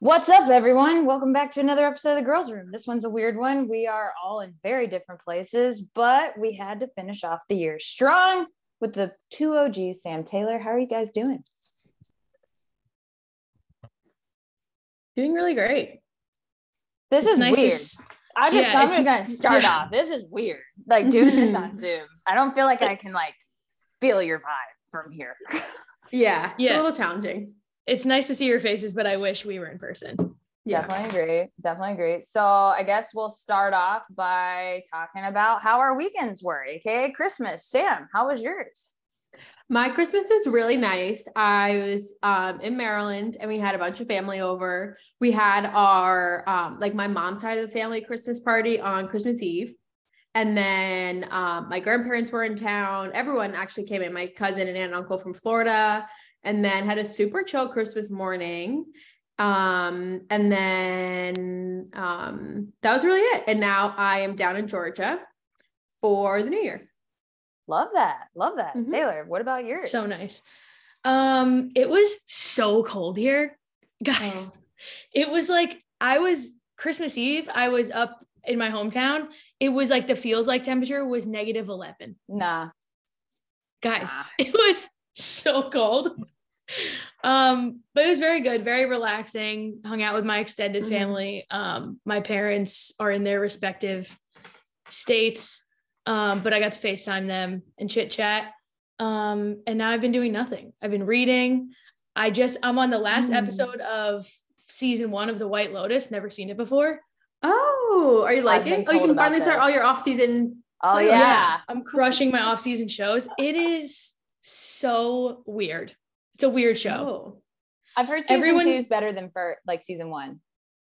What's up, everyone? Welcome back to another episode of the Girls Room. This one's a weird one. We are all in very different places, but we had to finish off the year strong with the two OGs. Sam Taylor, how are you guys doing? Doing really great. This It's is nice to weird. s- I just, Yeah, I'm gonna start yeah. off. This is weird. Like doing this on Zoom. I don't feel like I can like feel your vibe from here. Yeah, it's a little challenging. It's nice to see your faces, but I wish we were in person. Yeah. Definitely agree. Definitely agree. So I guess we'll start off by talking about how our weekends were, aka Christmas. Sam, how was yours? My Christmas was really nice. I was um, in Maryland and we had a bunch of family over. We had our, um, like my mom's side of the family Christmas party on Christmas Eve. And then um, my grandparents were in town. Everyone actually came in, my cousin and aunt and uncle from Florida, and then had a super chill Christmas morning. Um, and then um, that was really it. And now I am down in Georgia for the new year. Love that. Love that. Mhm. Taylor, what about yours? So nice. Um, it was so cold here, guys. Oh. It was like I was Christmas Eve. I was up in my hometown. It was like the feels like temperature was negative eleven. Nah. Guys, Ah. it was so cold. Um, but it was very good, very relaxing. Hung out with my extended Mhm. family. Um, my parents are in their respective states. Um, but I got to FaceTime them and chit chat. Um, and now I've been doing nothing. I've been reading. I just I'm on the last Mm. episode of season one of The White Lotus. Never seen it before. Oh, are you liking? it? Oh, you can about finally start all your off season. Oh Oh, yeah. yeah. I'm crushing my off-season shows. It is so weird. It's a weird show. Oh, I've heard season Everyone- two is better than for like season one.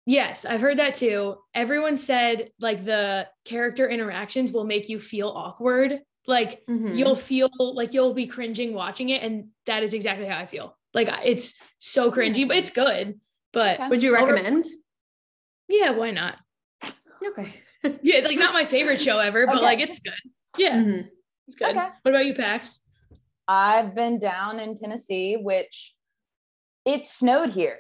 Yes, I've heard that too. Everyone said like the character interactions will make you feel awkward. Like Mhm. you'll feel like you'll be cringing watching it. And that is exactly how I feel. Like it's so cringy, but it's good. But Okay. Would you Over- recommend? yeah, why not? Okay. Yeah, like not my favorite show ever, but Okay. like it's good. Yeah, Mhm. it's good. Okay. What about you, Pax? I've been down in Tennessee, which it snowed here.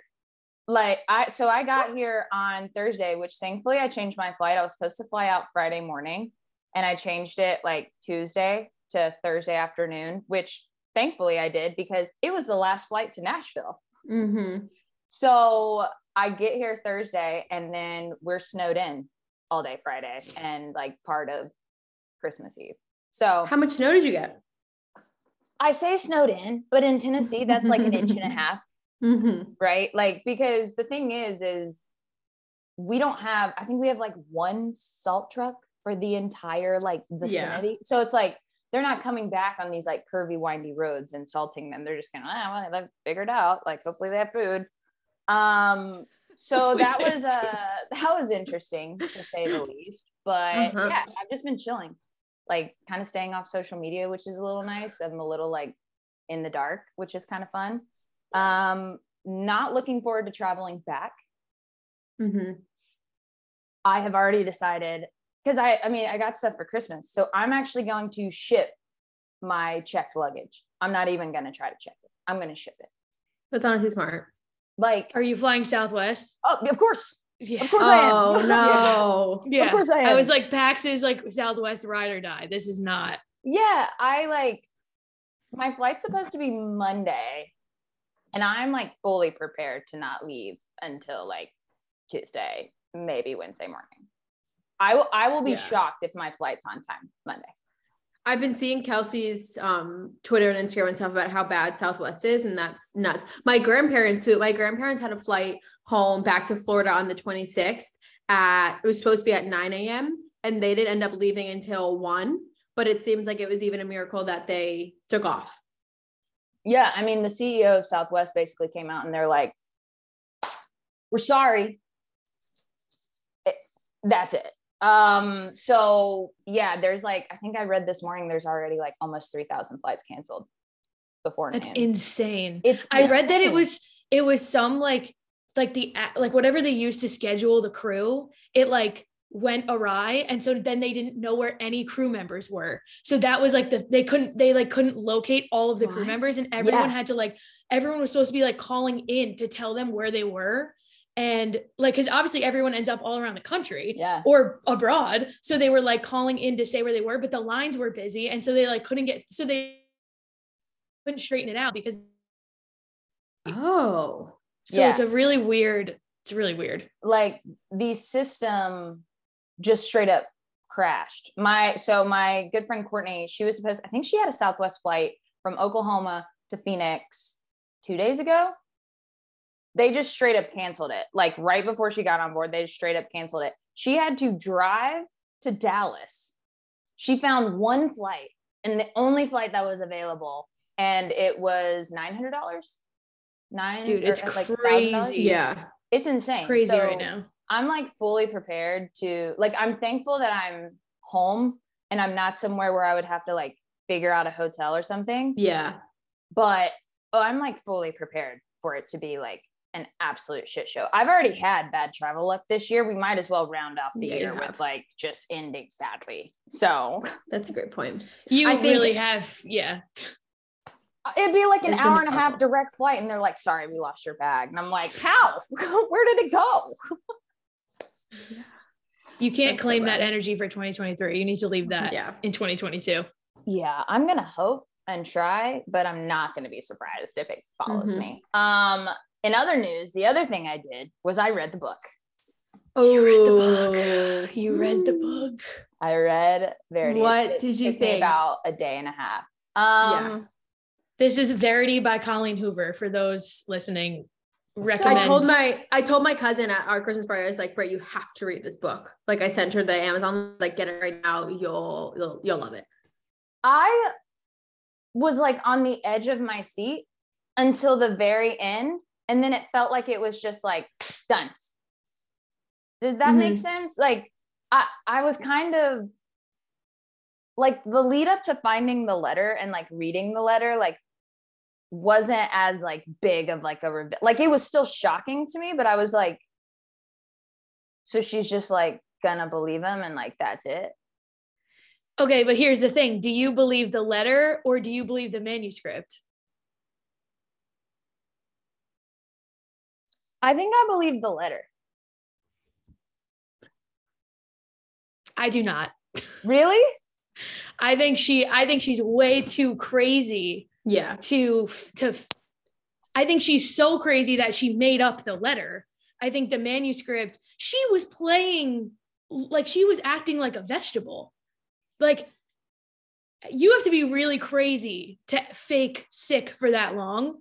Like I so I got here on Thursday, which thankfully I changed my flight. I was supposed to fly out Friday morning and I changed it like Tuesday to Thursday afternoon, which thankfully I did because it was the last flight to Nashville. Mhm. So I get here Thursday and then we're snowed in all day Friday and like part of Christmas Eve. So How much snow did you get? I say snowed in, but in Tennessee, that's like an inch and a half, Mm-hmm. right? Like, because the thing is, is we don't have, I think we have like one salt truck for the entire like vicinity. So it's like they're not coming back on these like curvy, windy roads and salting them. They're just kind of, ah, well, they've figured out. Like, hopefully they have food. Um, so that was uh that was interesting to say the least. But Uh-huh. yeah, I've just been chilling, like kind of staying off social media, which is a little nice. I'm a little like in the dark, which is kind of fun. Um, not looking forward to traveling back. Mm-hmm. I have already decided because I I mean I got stuff for Christmas. So I'm actually going to ship my checked luggage. I'm not even gonna try to check it. I'm gonna ship it. That's honestly smart. Like Are you flying Southwest? oh of course. Yeah. Of course I am. Oh Yeah. no. Yeah. Of course I am. I was like, Pax is like Southwest ride or die. This is not. Yeah, I like my flight's supposed to be Monday, and I'm like fully prepared to not leave until like Tuesday, maybe Wednesday morning. I will I will be Yeah. shocked if my flight's on time Monday. I've been seeing Kelsey's um, Twitter and Instagram and stuff about how bad Southwest is, and that's nuts. My grandparents, who my grandparents had a flight home back to Florida on the 26th at it was supposed to be at 9 a.m. and they didn't end up leaving until one. But it seems like it was even a miracle that they took off. Yeah, I mean the CEO of Southwest basically came out and they're like, "We're sorry." It- that's it. Um, so yeah, there's like I think I read this morning there's already like almost 3,000 flights canceled beforehand. That's insane. It's I read that it was it was some like like the like whatever they used to schedule the crew. It like went awry and so then they didn't know where any crew members were so that was like the they couldn't they like couldn't locate all of the crew members and everyone Yeah. had to like everyone was supposed to be like calling in to tell them where they were and like because obviously everyone ends up all around the country Yeah. or abroad so they were like calling in to say where they were but the lines were busy and so they like couldn't get so they couldn't straighten it out because Oh. So Yeah. it's a really weird it's really weird like the system just straight up crashed. My so my good friend Courtney, she was supposed I think she had a Southwest flight from Oklahoma to Phoenix 2 days ago. They just straight up canceled it. Like right before she got on board, they just straight up canceled it. She had to drive to Dallas. She found one flight and the only flight that was available and it was $900. 9 Dude, or, it's uh, like, crazy. Yeah. It's insane. crazy So- right now I'm like fully prepared to like I'm thankful that I'm home and I'm not somewhere where I would have to like figure out a hotel or something. Yeah. But oh, I'm like fully prepared for it to be like an absolute shit show. I've already had bad travel luck this year. We might as well round off the Yeah, year with like just ending badly. So That's a great point. you I think- really have yeah it'd be like an It's an hour and a half direct flight, and they're like, sorry, we lost your bag. And I'm like, how? Where did it go? you can't That's so claim that energy for 2023 you need to leave that Yeah. in 2022 yeah i'm gonna hope and try but i'm not gonna be surprised if it follows Mhm. me um in other news the other thing i did was i read the book Oh, You read the book. You read the book. i read verity What It did you think? about a day and a half um Yeah. This is Verity by Colleen Hoover for those listening. recommend. I told my I told my cousin at our Christmas party, I was like, Brett, you have to read this book. Like I sent her the Amazon, like get it right now. You'll you'll you'll love it. i was like on the edge of my seat until the very end and then it felt like it was just like done does that make mm-hmm. sense like i i was kind of like the lead up to finding the letter and like reading the letter like wasn't as like big of like a like it was still shocking to me but i was like so she's just like gonna believe him and like that's it Okay, but here's the thing: Do you believe the letter or do you believe the manuscript? i think i believe the letter I do not. really I think she. I think she's way too crazy Yeah. to to. I think she's so crazy that she made up the letter. I think the manuscript. She was playing like she was acting like a vegetable. Like you have to be really crazy to fake sick for that long,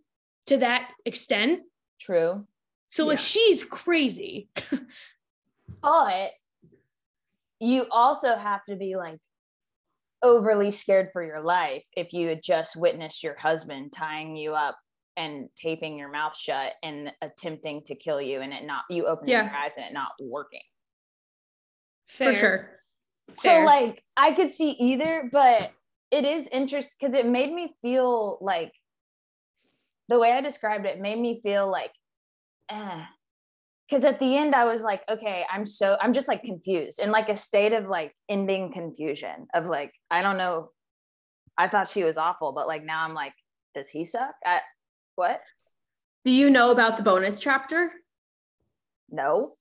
to that extent. true So like Yeah. she's crazy. but you also have to be like overly scared for your life if you had just witnessed your husband tying you up and taping your mouth shut and attempting to kill you and it not you opening Yeah. your eyes and it not working Fair. For sure. so Fair. like i could see either but it is interesting because it made me feel like the way i described it made me feel like eh. Because at the end i was like okay i'm so i'm just like confused in like a state of like ending confusion of like i don't know i thought she was awful but like now i'm like does he suck I, what Do you know about the bonus chapter? no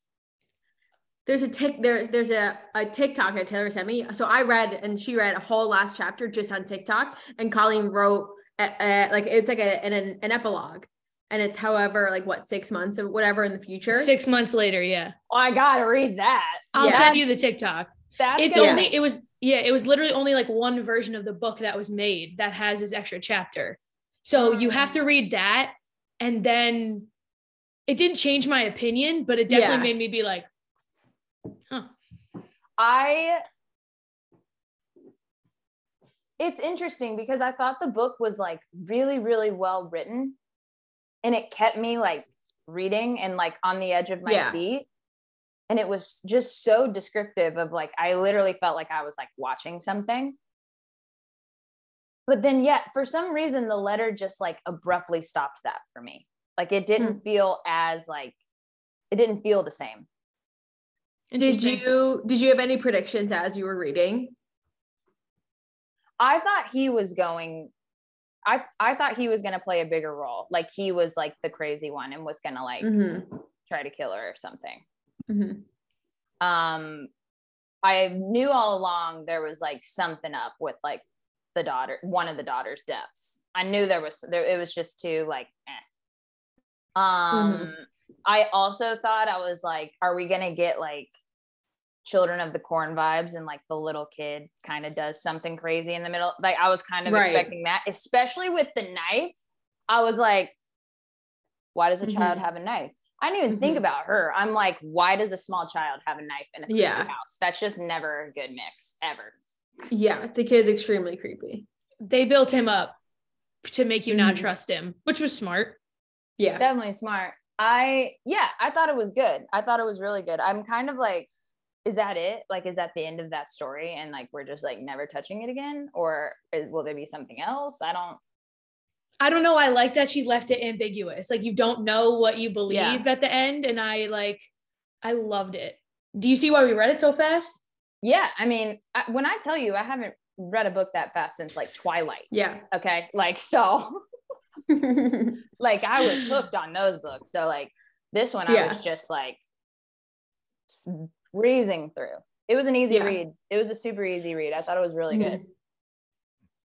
There's a tick there. There's a, a TikTok that Taylor sent me. So I read and she read a whole last chapter just on TikTok. And Colleen wrote a, a- like it's like a, an an epilogue, and it's however like what six months or whatever in the future. Six months later, yeah. oh, i gotta read that I'll Yeah. send you the TikTok. that's It's gonna- only it was yeah, it was literally only like one version of the book that was made that has this extra chapter. So mm. you have to read that and then it didn't change my opinion, but it definitely Yeah. made me be like, huh. I it's interesting because I thought the book was like really, really well written and it kept me like reading and like on the edge of my Yeah. seat. And it was just so descriptive of like, I literally felt like I was like watching something. But then, yet, for some reason, the letter just like abruptly stopped that for me. Like, it didn't hmm. feel as like, it didn't feel the same. Did you did you have any predictions as you were reading? I thought he was going I I thought he was going to play a bigger role. Like he was like the crazy one and was going to like Mhm. try to kill her or something. Mm-hmm. Um, I knew all along there was like something up with like the daughter, one of the daughter's deaths. I knew there was there. It was just too like. Eh. Um, mm-hmm. I also thought I was like, are we gonna get like children of the corn vibes and like the little kid kind of does something crazy in the middle like i was kind of right. expecting that especially with the knife. I was like why does a mm-hmm. child have a knife? I didn't even mm-hmm. think about her. I'm like why does a small child have a knife in a yeah. house? That's just never a good mix ever. Yeah the kid's extremely creepy. They built him up to make you mm-hmm. not trust him which was smart. Yeah. Definitely smart. I yeah i thought it was good. I thought it was really good. I'm kind of like is that it? Like, is that the end of that story? And like, we're just like never touching it again? Or is, will there be something else? I don't. I don't know. I like that she left it ambiguous. Like, you don't know what you believe yeah. at the end. And I like, I loved it. Do you see why we read it so fast? Yeah. I mean, I, when I tell you, I haven't read a book that fast since like Twilight. Yeah. Okay. Like, so, like, I was hooked on those books. So, like, this one, yeah. I was just like, breezing through. It was an easy yeah. read. It was a super easy read. I thought it was really good. Mm-hmm.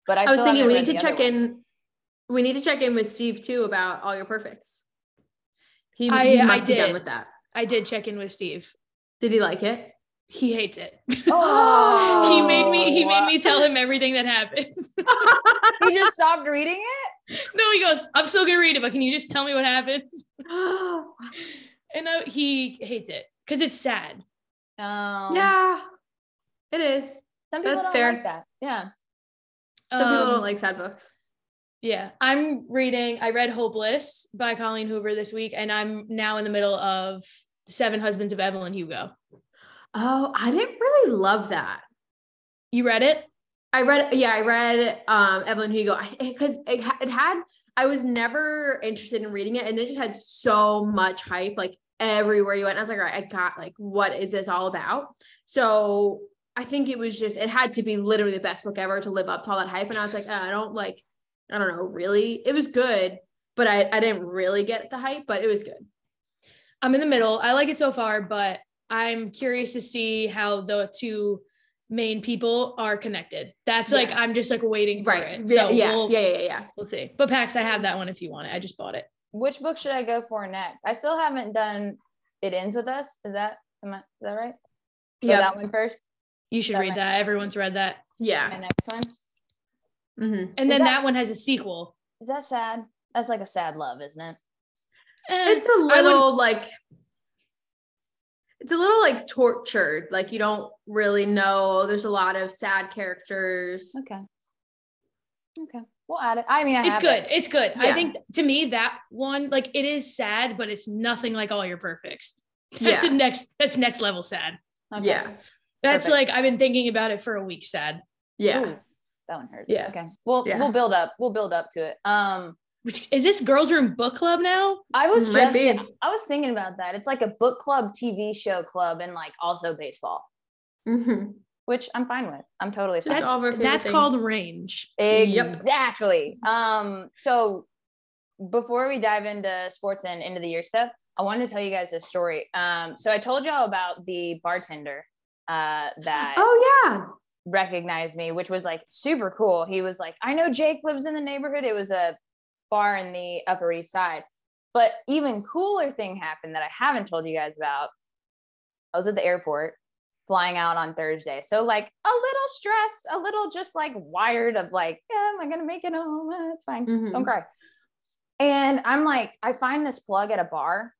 But I, I was thinking we need to check in. We need to check in with Steve too about all your perfects. He, I, he must I be did. done with that. I did check in with Steve. Did he like it? He hates it. Oh, he made me. He made me tell him everything that happens. he just stopped reading it. No, he goes. I'm still gonna read it, but can you just tell me what happens? and uh, he hates it because it's sad. Um, yeah, it is. Some people That's don't fair. like that. Yeah. Some um, people don't um, like sad books. Yeah, I'm reading. I read Hopeless by Colleen Hoover this week, and I'm now in the middle of Seven Husbands of Evelyn Hugo. Oh, I didn't really love that. You read it? I read. Yeah, I read um, Evelyn Hugo because it, it had. I was never interested in reading it, and it just had so much hype. Like everywhere you went. I was like, all right, I got like, what is this all about? So I think it was just, it had to be literally the best book ever to live up to all that hype. And I was like, oh, I don't like, I don't know, really. It was good, but I, I didn't really get the hype, but it was good. I'm in the middle. I like it so far, but I'm curious to see how the two main people are connected. That's yeah. like I'm just like waiting for right. it. So yeah, we'll, yeah, yeah, yeah. We'll see. But Pax, I have that one if you want it. I just bought it which book should I go for next? I still haven't done It Ends With Us. Is that am I, is that right? Yeah, that one first. You should that read that. Everyone's read that. Yeah. My next one. Mm-hmm. And then that, that, one has a sequel. Is that sad? That's like a sad love, isn't it? And it's a little like it's a little like tortured. Like you don't really know. There's a lot of sad characters. Okay. Okay. We'll add it. I mean, I it's good. It. It's good. Yeah. I think to me that one, like, it is sad, but it's nothing like all your perfects. That's yeah. next. That's next level sad. Okay. Yeah. That's Perfect. like I've been thinking about it for a week. Sad. Yeah. Ooh, that one hurt. Yeah. Okay. We'll yeah. we'll build up. We'll build up to it. Um. Is this girls' room book club now? I was Might just be. I was thinking about that. It's like a book club TV show club and like also baseball. Mm-hmm which I'm fine with. I'm totally fine. That's, that's called range. Exactly. Yep. Um, so before we dive into sports and into the year stuff, I wanted to tell you guys a story. Um, so I told y'all about the bartender uh, that oh yeah recognized me, which was like super cool. He was like, I know Jake lives in the neighborhood. It was a bar in the Upper East Side. But even cooler thing happened that I haven't told you guys about. I was at the airport flying out on Thursday. So like a little stressed, a little just like wired of like, yeah, am I gonna make it home? Eh, it's fine. Mm-hmm. Don't cry. And I'm like, I find this plug at a bar.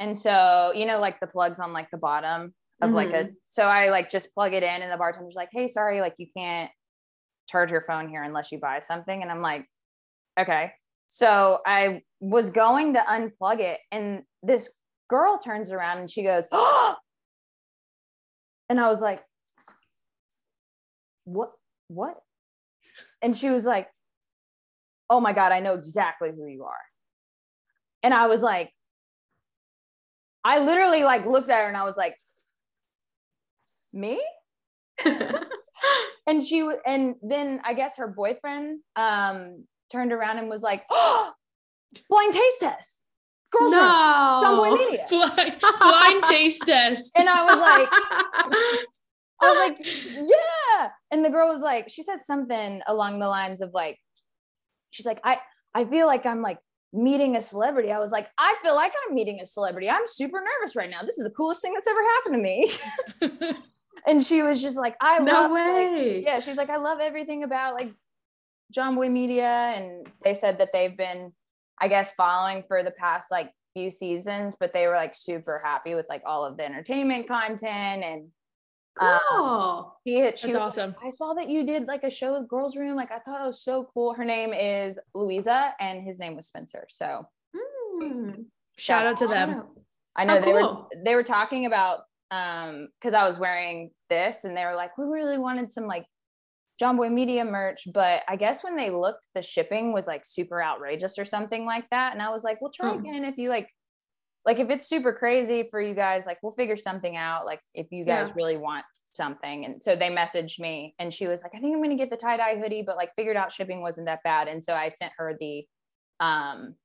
And so, you know, like the plugs on like the bottom of mm-hmm. like a mm-hmm. so I like just plug it in and the bartender's like, hey, sorry, like you can't charge your phone here unless you buy something. And I'm like, okay. So I was going to unplug it and this girl turns around and she goes, Oh, and I was like, what? What? And she was like, oh my God, I know exactly who you are. And I was like, I literally like looked at her and I was like, me? and she and then I guess her boyfriend um turned around and was like, oh, blind taste test. Girls no. Blind, blind taste test. And I was like, I was like, yeah. And the girl was like, she said something along the lines of like, she's like, I, I feel like I'm like meeting a celebrity. I was like, I feel like I'm meeting a celebrity. I'm super nervous right now. This is the coolest thing that's ever happened to me. and she was just like, I no love, like- way. yeah, she's like, I love everything about like Jomboy Media. And they said that they've been, I guess, following for the past like few seasons, but they were like super happy with like all of the entertainment content. And um, Cool. she had, she That's was awesome. I saw that you did like a show with Girls Room. Like, I thought it was so cool. Her name is Louisa and his name was Spencer. So Mm. Shout out to them. out. I know Oh, they cool. were they were talking about um because I was wearing this and they were like, we really wanted some like Jomboy Media merch, but I guess when they looked, the shipping was like super outrageous or something like that. And I was like, we'll try Hmm. again if you like like if it's super crazy for you guys, like we'll figure something out. Like if you guys Yeah. really want something. And so they messaged me and she was like, I think I'm gonna get the tie-dye hoodie, but like figured out shipping wasn't that bad. And so I sent her the um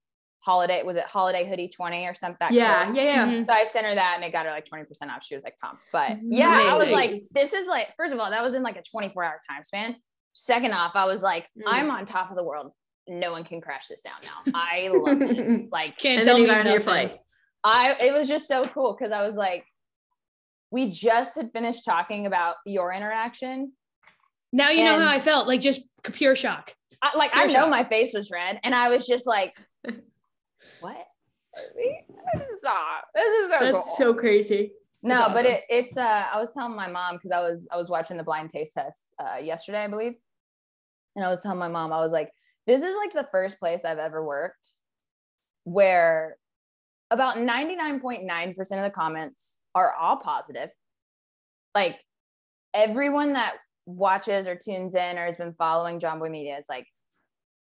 holiday, was it holiday hoodie 20 or something? that Yeah, code? yeah, yeah. Mhm. So I sent her that and it got her like 20% off. She was like, pumped. But yeah, I was like, this is like, first of all, that was in like a 24 hour time span. Second off, I was like, Mm. I'm on top of the world. No one can crash this down now. I love this. Like, Can't tell you me got on your flight. I, it was just so cool because I was like, we just had finished talking about your interaction. Now you know how I felt, like just pure shock. I, like, Pure I know shock. my face was red and I was just like, what? Stop. This is so That's cool. so crazy. No, That's but it, it's uh I was telling my mom because I was I was watching the blind taste test uh yesterday, I believe. And I was telling my mom, I was like, this is like the first place I've ever worked where about 99.9% of the comments are all positive. Like everyone that watches or tunes in or has been following Jomboy Media is like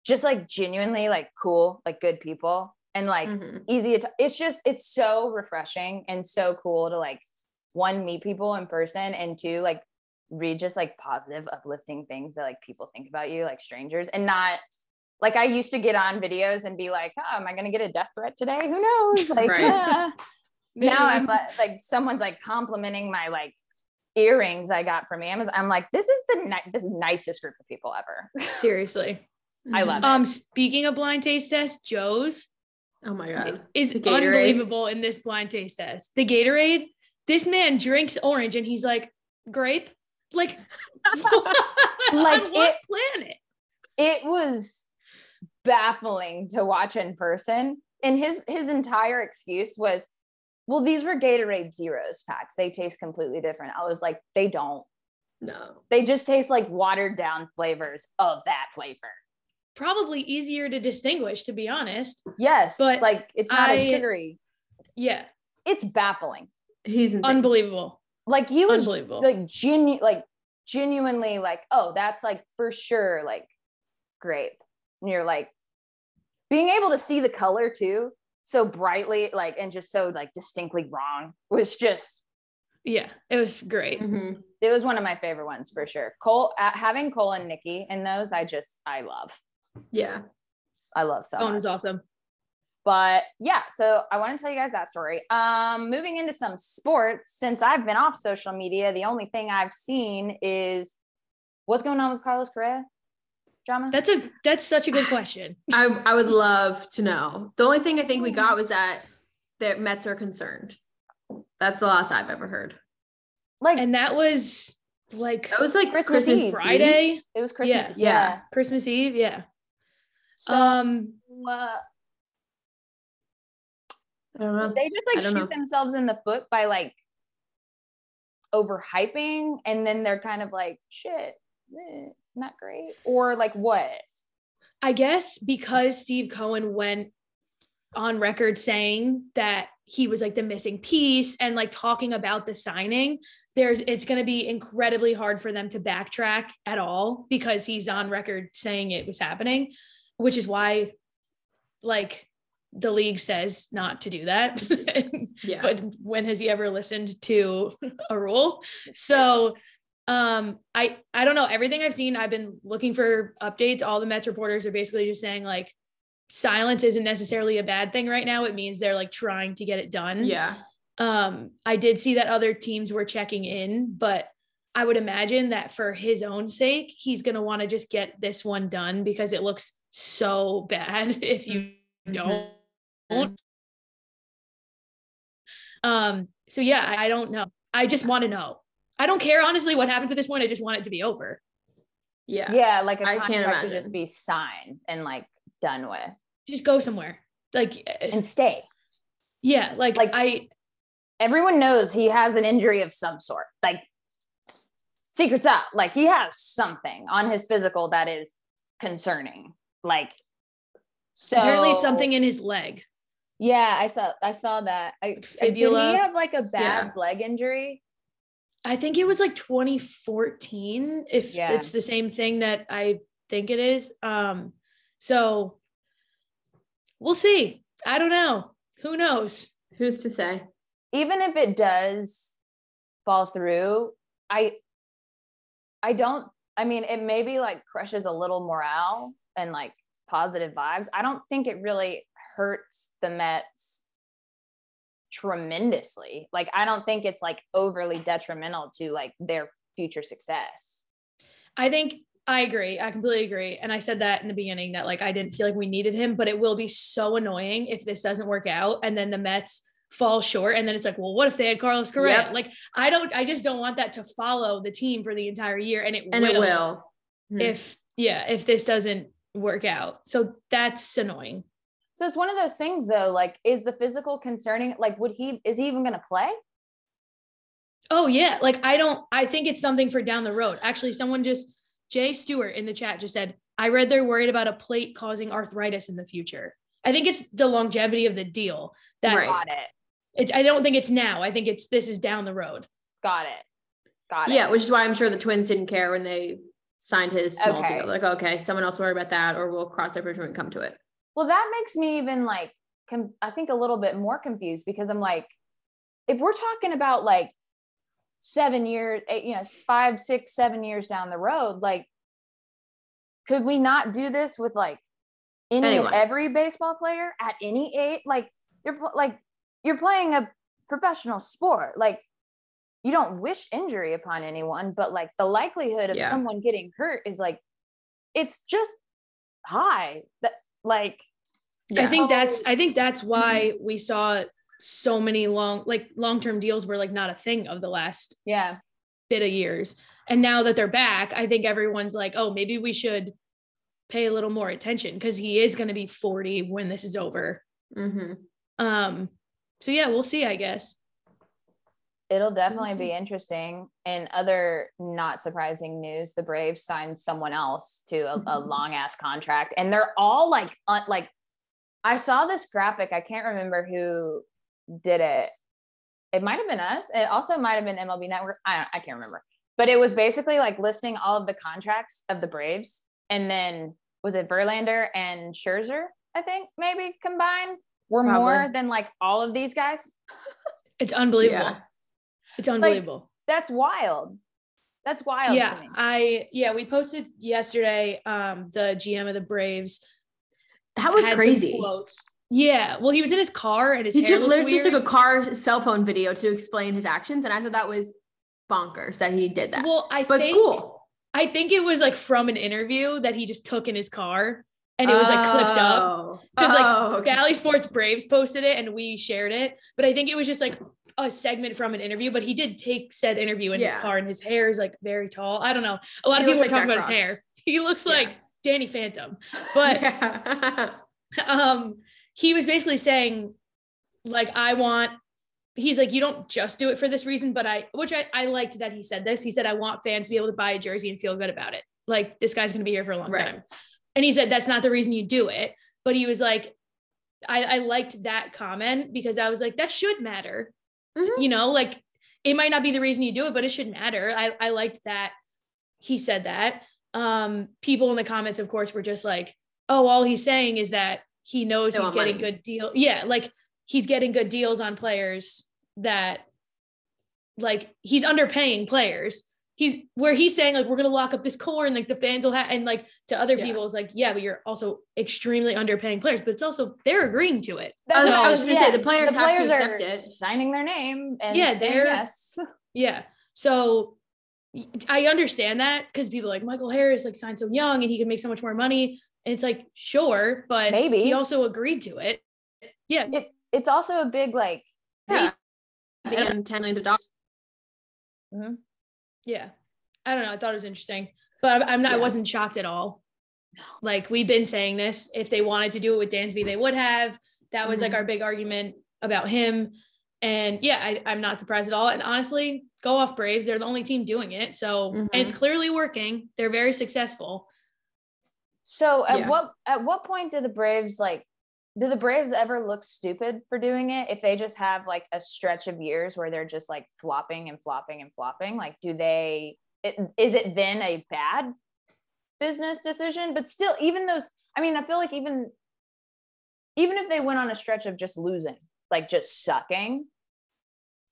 just like genuinely like cool, like good people. And like Mhm. easy to it's just it's so refreshing and so cool to like one meet people in person and two like read just like positive uplifting things that like people think about you like strangers and not like I used to get on videos and be like, oh, am I gonna get a death threat today? Who knows? Like Right. ah. now I'm like, like someone's like complimenting my like earrings I got from Amazon. I'm like, this is the ni- this nicest group of people ever. Seriously. I love it. Um, speaking of blind taste test, Joez Oh my god. is unbelievable in this blind taste test. The Gatorade, this man drinks orange and he's like, grape? Like, Like on what it- planet? it was baffling to watch in person and his his entire excuse was well these were gatorade zeros packs they taste completely different i was like they don't No. they just taste like watered down flavors of that flavor Probably easier to distinguish, to be honest. yes But like it's not I- as sugary Yeah, it's baffling He's insane. unbelievable. like he was Unbelievable. like genu- like genuinely like oh that's like for sure like grape and you're like being able to see the color too so brightly like and just so like distinctly wrong was just yeah, it was great. Mhm. it was one of my favorite ones for sure cole uh, having cole and nikki in those i just i love Yeah. i love so That one much was awesome. but yeah so i want to tell you guys that story um moving into some sports since i've been off social media the only thing i've seen is what's going on with carlos correa drama That's a that's such a good question. I I would love to know. The only thing I think we got was that the Mets are concerned. That's the last I've ever heard. like And that was like That was like Christmas Christmas, Eve. Eve. Friday, it was christmas Yeah. yeah, Yeah. Christmas Eve. Yeah. So Um, uh, I don't know. they just like shoot know. themselves in the foot by like overhyping and then they're kind of like shit eh, not great or like what I guess because Steve Cohen went on record saying that he was like the missing piece and like talking about the signing, there's it's going to be incredibly hard for them to backtrack at all because he's on record saying it was happening, which is why like the league says not to do that. Yeah. but when has he ever listened to a rule? So um I I don't know everything I've seen I've been looking for updates all the Mets reporters are basically just saying like silence isn't necessarily a bad thing right now. It means they're like trying to get it done. Yeah. Um, I did see that other teams were checking in, but I would imagine that for his own sake, he's going to want to just get this one done because it looks so bad if you don't. Mm-hmm. Um, so yeah, I, I don't know. I just want to know. I don't care honestly what happens at this point. I just want it to be over. Yeah. Yeah, like a I contract to just be signed and like done with. Just go somewhere. Like and stay. Yeah, like like I everyone knows he has an injury of some sort. Like secrets out. Like he has something on his physical that is concerning. Like so apparently something in his leg. Yeah, I saw I saw that. I, Fibula. Did he have like a bad yeah. leg injury? I think it was like 2014, if yeah. it's the same thing that I think it is. Um, so we'll see. I don't know. Who knows? Who's to say? Even if it does fall through, I I don't I mean it maybe like crushes a little morale and like positive vibes. I don't think it really hurts the Mets tremendously. Like I don't think it's like overly detrimental to like their future success. I think I agree. I completely agree. And I said that in the beginning that like I didn't feel like we needed him, but it will be so annoying if this doesn't work out and then the Mets fall short and then it's like, well, what if they had Carlos Correa? Yep. Like I don't I just don't want that to follow the team for the entire year and it and will it will. Hmm. If yeah, if this doesn't work out. So that's annoying. So it's one of those things though, like is the physical concerning like would he is he even going to play? Oh yeah, like I don't I think it's something for down the road. Actually, someone just Jay Stewart in the chat just said, "I read they're worried about a plate causing arthritis in the future." I think it's the longevity of the deal. That's Got it. It's I don't think it's now. I think it's this is down the road. Got it. Got it. Yeah, which is why I'm sure the twins didn't care when they signed his small okay. deal. Like, okay, someone else worry about that, or we'll cross that bridge when we come to it. Well, that makes me even like, com- I think a little bit more confused because I'm like, if we're talking about like seven years, eight, you know, five, six, seven years down the road, like, could we not do this with like any Anyone. every baseball player at any age? Like, you're like, you're playing a professional sport. Like, you don't wish injury upon anyone, but like the likelihood of yeah. someone getting hurt is like, it's just high. That like yeah. I think that's I think that's why we saw so many long like long-term deals were like not a thing of the last yeah bit of years. And now that they're back, I think everyone's like, oh, maybe we should pay a little more attention because he is going to be 40 when this is over. Mm-hmm. Um, so yeah, we'll see, I guess. It'll definitely be interesting. In other not surprising news, the Braves signed someone else to a, a mm-hmm. long ass contract, and they're all like, un- like I saw this graphic. I can't remember who did it. It might have been us. It also might have been MLB Network. I I can't remember. But it was basically like listing all of the contracts of the Braves, and then was it Verlander and Scherzer? I think maybe combined were Probably. more than like all of these guys. It's unbelievable. Yeah. It's unbelievable. Like, that's wild. That's wild. Yeah, I yeah we posted yesterday. Um, the GM of the Braves that was crazy. Yeah. Well, he was in his car and his he just literally just took a car cell phone video to explain his actions, and I thought that was bonkers that he did that. Well, I but think cool. I think it was like from an interview that he just took in his car and it was like clipped up because like oh, okay. Bally Sports Braves posted it and we shared it. But I think it was just like a segment from an interview. But he did take said interview in yeah. his car, and his hair is like very tall. I don't know. A lot he of people were like talking about Ross. his hair. He looks yeah. like Danny Phantom. But yeah. um, he was basically saying, like, I want, he's like, you don't just do it for this reason, but I, which I, I liked that he said this. He said, I want fans to be able to buy a jersey and feel good about it. Like, this guy's going to be here for a long right. time. And he said, that's not the reason you do it. But he was like, I, I liked that comment because I was like, that should matter. Mm-hmm. You know, like it might not be the reason you do it, but it should matter. I, I liked that he said that um, people in the comments, of course, were just like, oh, all he's saying is that he knows he's getting money. good deal. Yeah, like he's getting good deals on players that like he's underpaying players he's where he's saying like we're gonna lock up this core and like the fans will have and like to other yeah. people it's like yeah but you're also extremely underpaying players but it's also they're agreeing to it. That's so, I was gonna yeah, say the players, the players have to accept it. signing their name and yeah they're yes. Yeah so I understand that because people like Michael Harris like signed so young and he can make so much more money. And it's like sure but maybe. he also agreed to it. Yeah. It, it's also a big like yeah. And 10 million of dollars. Mm-hmm. Yeah. I don't know. I thought it was interesting but i'm not yeah. i wasn't shocked at all. Like we've been saying this. If they wanted to do it with dansby they would have. That was mm-hmm. like our big argument about him. And yeah I, i'm not surprised at all. And honestly go off braves. They're the only team doing it. So mm-hmm. and it's clearly working. They're very successful. So at yeah. what at what point do the braves like do the Braves ever look stupid for doing it if they just have like a stretch of years where they're just like flopping and flopping and flopping? Like, do they, it, is it then a bad business decision? But still, even those, I mean, I feel like even, even if they went on a stretch of just losing, like just sucking,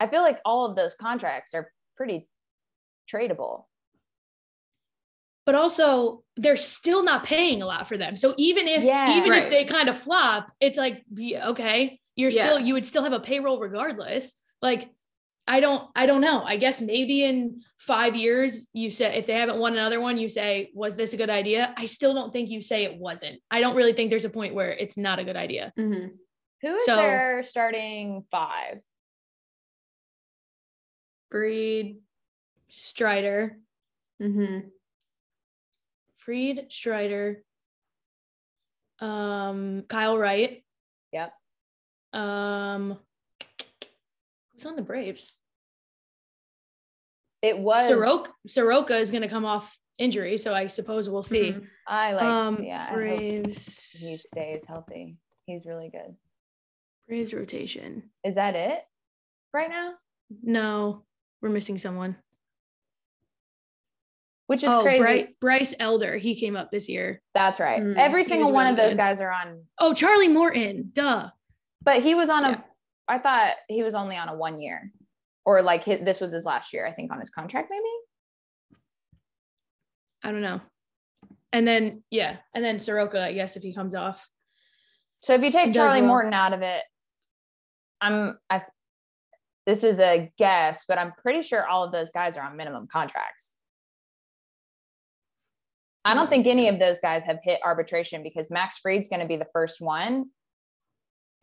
I feel like all of those contracts are pretty tradable but also they're still not paying a lot for them. So even if yeah, even right. if they kind of flop, it's like okay, you're yeah. still you would still have a payroll regardless. Like I don't I don't know. I guess maybe in 5 years you say if they haven't won another one you say was this a good idea? I still don't think you say it wasn't. I don't really think there's a point where it's not a good idea. Mm-hmm. Who is so, their starting 5? Breed Strider. Mm-hmm. Fried Strider, um, Kyle Wright. Yep. Um, who's on the Braves? It was Soroka. Soroka is going to come off injury, so I suppose we'll see. Mm-hmm. I like. Um, yeah, Braves. he stays healthy. He's really good. Braves rotation. Is that it right now? No, we're missing someone which is oh, crazy. Bryce, Bryce, Elder, he came up this year. That's right. Mm, Every single one really of those good. guys are on. Oh, Charlie Morton, duh. But he was on a. Yeah. I thought he was only on a one year, or like his, this was his last year. I think on his contract, maybe. I don't know. And then yeah, and then Soroka, I guess if he comes off. So if you take Charlie well. Morton out of it, I'm I. This is a guess, but I'm pretty sure all of those guys are on minimum contracts. I don't think any of those guys have hit arbitration because Max Fried's going to be the first one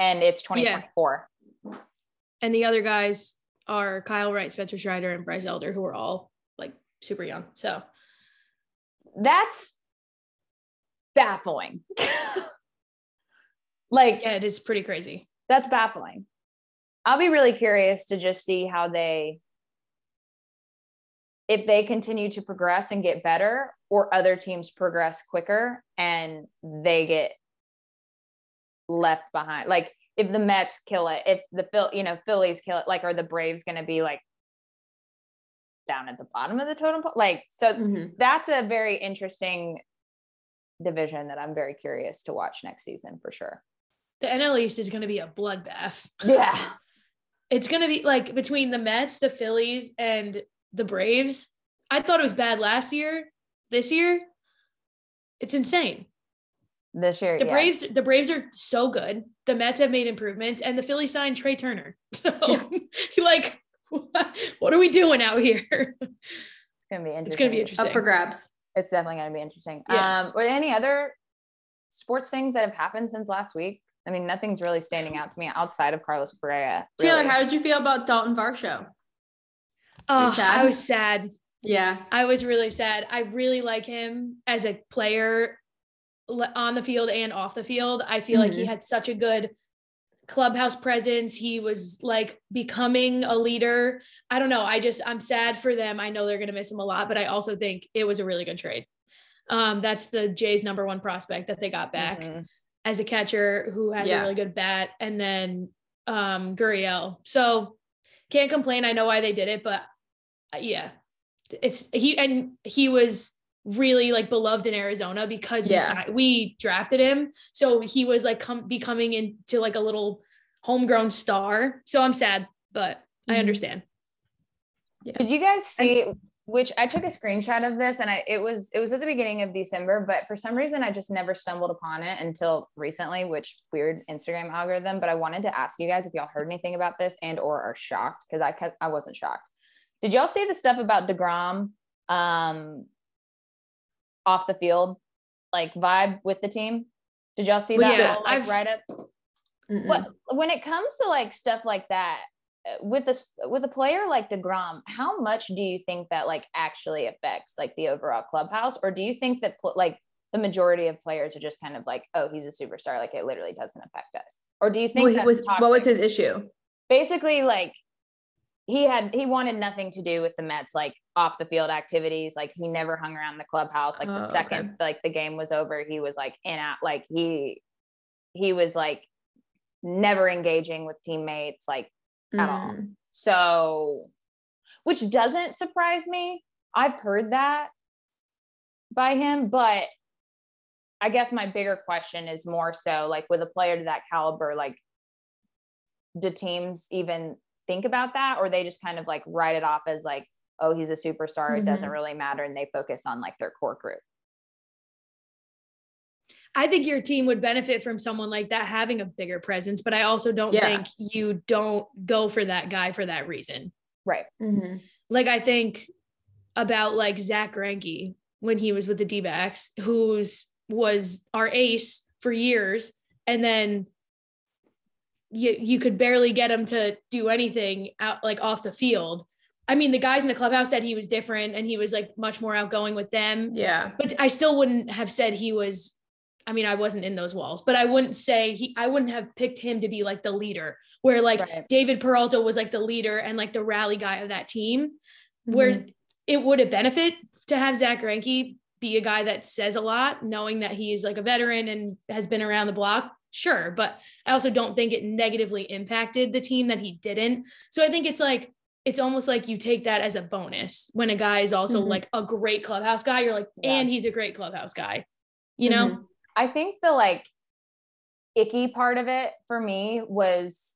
and it's 2024. Yeah. And the other guys are Kyle Wright, Spencer Strider, and Bryce Elder, who are all like super young. So that's baffling. like, yeah, it is pretty crazy. That's baffling. I'll be really curious to just see how they if they continue to progress and get better or other teams progress quicker and they get left behind like if the mets kill it if the phil you know phillies kill it like are the braves going to be like down at the bottom of the totem pole like so mm-hmm. that's a very interesting division that i'm very curious to watch next season for sure the nl east is going to be a bloodbath yeah it's going to be like between the mets the phillies and the Braves. I thought it was bad last year. This year, it's insane. This year, the yeah. Braves, the Braves are so good. The Mets have made improvements, and the Phillies signed Trea Turner. So, yeah. like, what are we doing out here? It's gonna be interesting. It's gonna be interesting. Up for grabs. It's definitely gonna be interesting. Yeah. Um, or any other sports things that have happened since last week? I mean, nothing's really standing out to me outside of Carlos Correa. Really. Taylor, how did you feel about Dalton Varsho? Oh, I was sad. Yeah. I was really sad. I really like him as a player on the field and off the field. I feel mm-hmm. like he mm-hmm. had such a good clubhouse presence. He was like becoming a leader. I don't know. I just, I'm sad for them. I know they're going to miss him a lot, but I also think it was a really good trade. Um, that's the Jays number one prospect that they got back mm-hmm. as a catcher who has yeah. a really good bat. And then um, Gurriel. So can't complain. I know why they did it, but uh, yeah, it's he and he was really like beloved in Arizona because yeah. we we drafted him. So he was like come becoming into like a little homegrown star. So I'm sad, but mm-hmm. I understand. Yeah. Did you guys see which I took a screenshot of this and I it was it was at the beginning of December, but for some reason I just never stumbled upon it until recently, which weird Instagram algorithm. But I wanted to ask you guys if y'all heard anything about this and or are shocked because I I wasn't shocked. Did y'all see the stuff about Degrom um off the field, like vibe with the team? Did y'all see that? Yeah, like, I've right up. What when it comes to like stuff like that, with a with a player like Degrom, how much do you think that like actually affects like the overall clubhouse, or do you think that like the majority of players are just kind of like, oh, he's a superstar, like it literally doesn't affect us, or do you think well, was what was his issue? Basically, like he had he wanted nothing to do with the Mets like off the field activities. Like he never hung around the clubhouse. Like the oh, second okay. like the game was over, he was like in out like he he was like never engaging with teammates. Like at all. Mm. So, which doesn't surprise me. I've heard that by him, but I guess my bigger question is more so like with a player to that caliber, like, do teams even think about that or they just kind of like write it off as like, oh, he's a superstar. Mm-hmm. It doesn't mm-hmm. really matter. And they focus on like their core group. I think your team would benefit from someone like that having a bigger presence, but I also don't yeah. think you don't go for that guy for that reason. Right. Mm-hmm. Like I think about like Zack Greinke when he was with the D backs, who's was our ace for years. And then you you could barely get him to do anything out like off the field. I mean, the guys in the clubhouse said he was different and he was like much more outgoing with them. Yeah. But I still wouldn't have said he was I mean, I wasn't in those walls, but I wouldn't say he, I wouldn't have picked him to be like the leader, where like right. David Peralta was like the leader and like the rally guy of that team, mm-hmm. where it would have benefit to have Zack Greinke be a guy that says a lot, knowing that he's like a veteran and has been around the block. Sure. But I also don't think it negatively impacted the team that he didn't. So I think it's like, it's almost like you take that as a bonus when a guy is also mm-hmm. like a great clubhouse guy. You're like, yeah. and he's a great clubhouse guy, you know? Mm-hmm. I think the like icky part of it for me was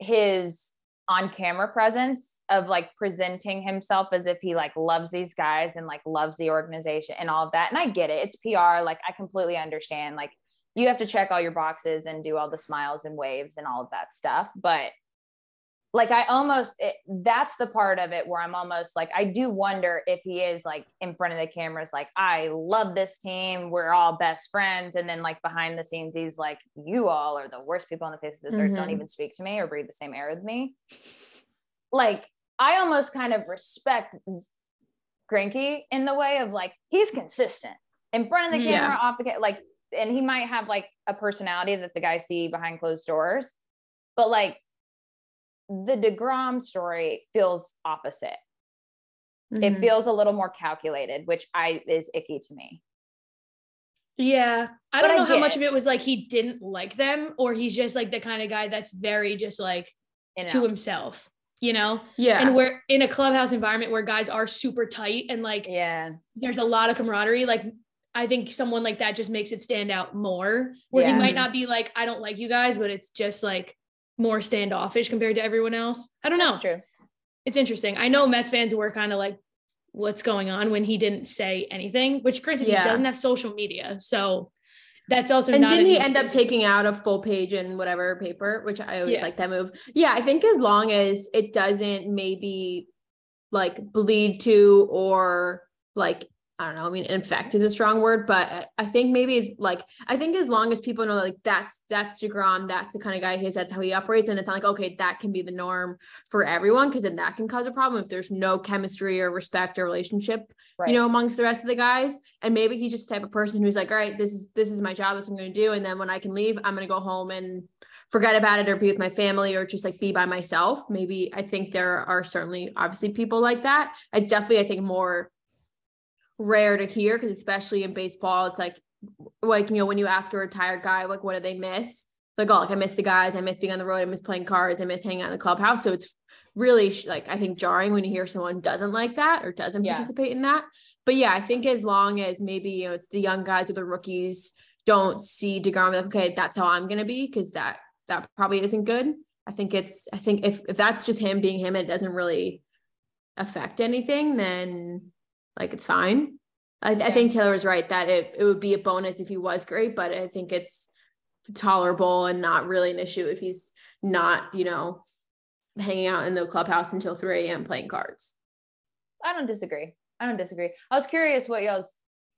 his on camera presence of like presenting himself as if he like loves these guys and like loves the organization and all of that. And I get it. It's PR. Like I completely understand. Like you have to check all your boxes and do all the smiles and waves and all of that stuff. But like I almost it, that's the part of it where I'm almost like I do wonder if he is like in front of the cameras like I love this team we're all best friends and then like behind the scenes he's like you all are the worst people on the face of this mm-hmm. earth don't even speak to me or breathe the same air with me like I almost kind of respect Greinke in the way of like he's consistent in front of the camera yeah. off the ca- like and he might have like a personality that the guys see behind closed doors but like the DeGrom story feels opposite. Mm-hmm. It feels a little more calculated, which I is icky to me. Yeah. I don't but know I how much it. of it was like he didn't like them or he's just like the kind of guy that's very just like to himself, you know? Yeah. And we're in a clubhouse environment where guys are super tight and like yeah, there's a lot of camaraderie. Like I think someone like that just makes it stand out more. Where yeah. he might not be like, I don't like you guys, but it's just like more standoffish compared to everyone else. I don't That's know. True. It's interesting. I know Mets fans were kind of like, what's going on when he didn't say anything, which granted yeah. he doesn't have social media. So that's also and didn't he end up taking out a full page in whatever paper, which I always yeah. like that move. Yeah, I think as long as it doesn't maybe like bleed to or like I don't know. I mean, infect is a strong word, but I think maybe is like I think as long as people know like that's that's Degrom, that's the kind of guy he is, that's how he operates, and it's not like okay, that can be the norm for everyone because then that can cause a problem if there's no chemistry or respect or relationship, right. you know, amongst the rest of the guys. And maybe he's just the type of person who's like, all right, this is this is my job, this I'm going to do, and then when I can leave, I'm going to go home and forget about it or be with my family or just like be by myself. Maybe I think there are certainly obviously people like that. It's definitely I think more rare to hear because especially in baseball, it's like like you know when you ask a retired guy like what do they miss? Like oh like I miss the guys, I miss being on the road, I miss playing cards, I miss hanging out in the clubhouse. So it's really like I think jarring when you hear someone doesn't like that or doesn't yeah. participate in that. But yeah, I think as long as maybe you know it's the young guys or the rookies don't see Degrom like okay that's how I'm gonna be because that that probably isn't good. I think it's I think if if that's just him being him, it doesn't really affect anything, then like it's fine. I. I think Taylor was right that it, it would be a bonus if he was great, but I think it's tolerable and not really an issue if he's not, you know, hanging out in the clubhouse until 3 a.m. playing cards. I don't disagree. I don't disagree. I was curious what y'all's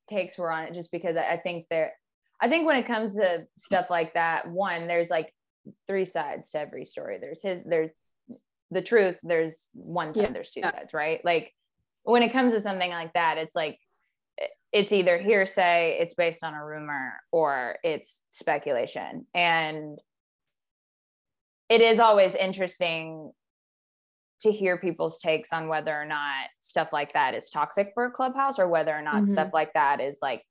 takes were on it just because I think there I think when it comes to stuff like that, one, there's like three sides to every story. There's his there's the truth, there's one side, yeah. there's two yeah. sides, right? Like when it comes to something like that, it's like it's either hearsay, it's based on a rumor, or it's speculation. And it is always interesting to hear people's takes on whether or not stuff like that is toxic for a clubhouse or whether or not mm-hmm. stuff like that is like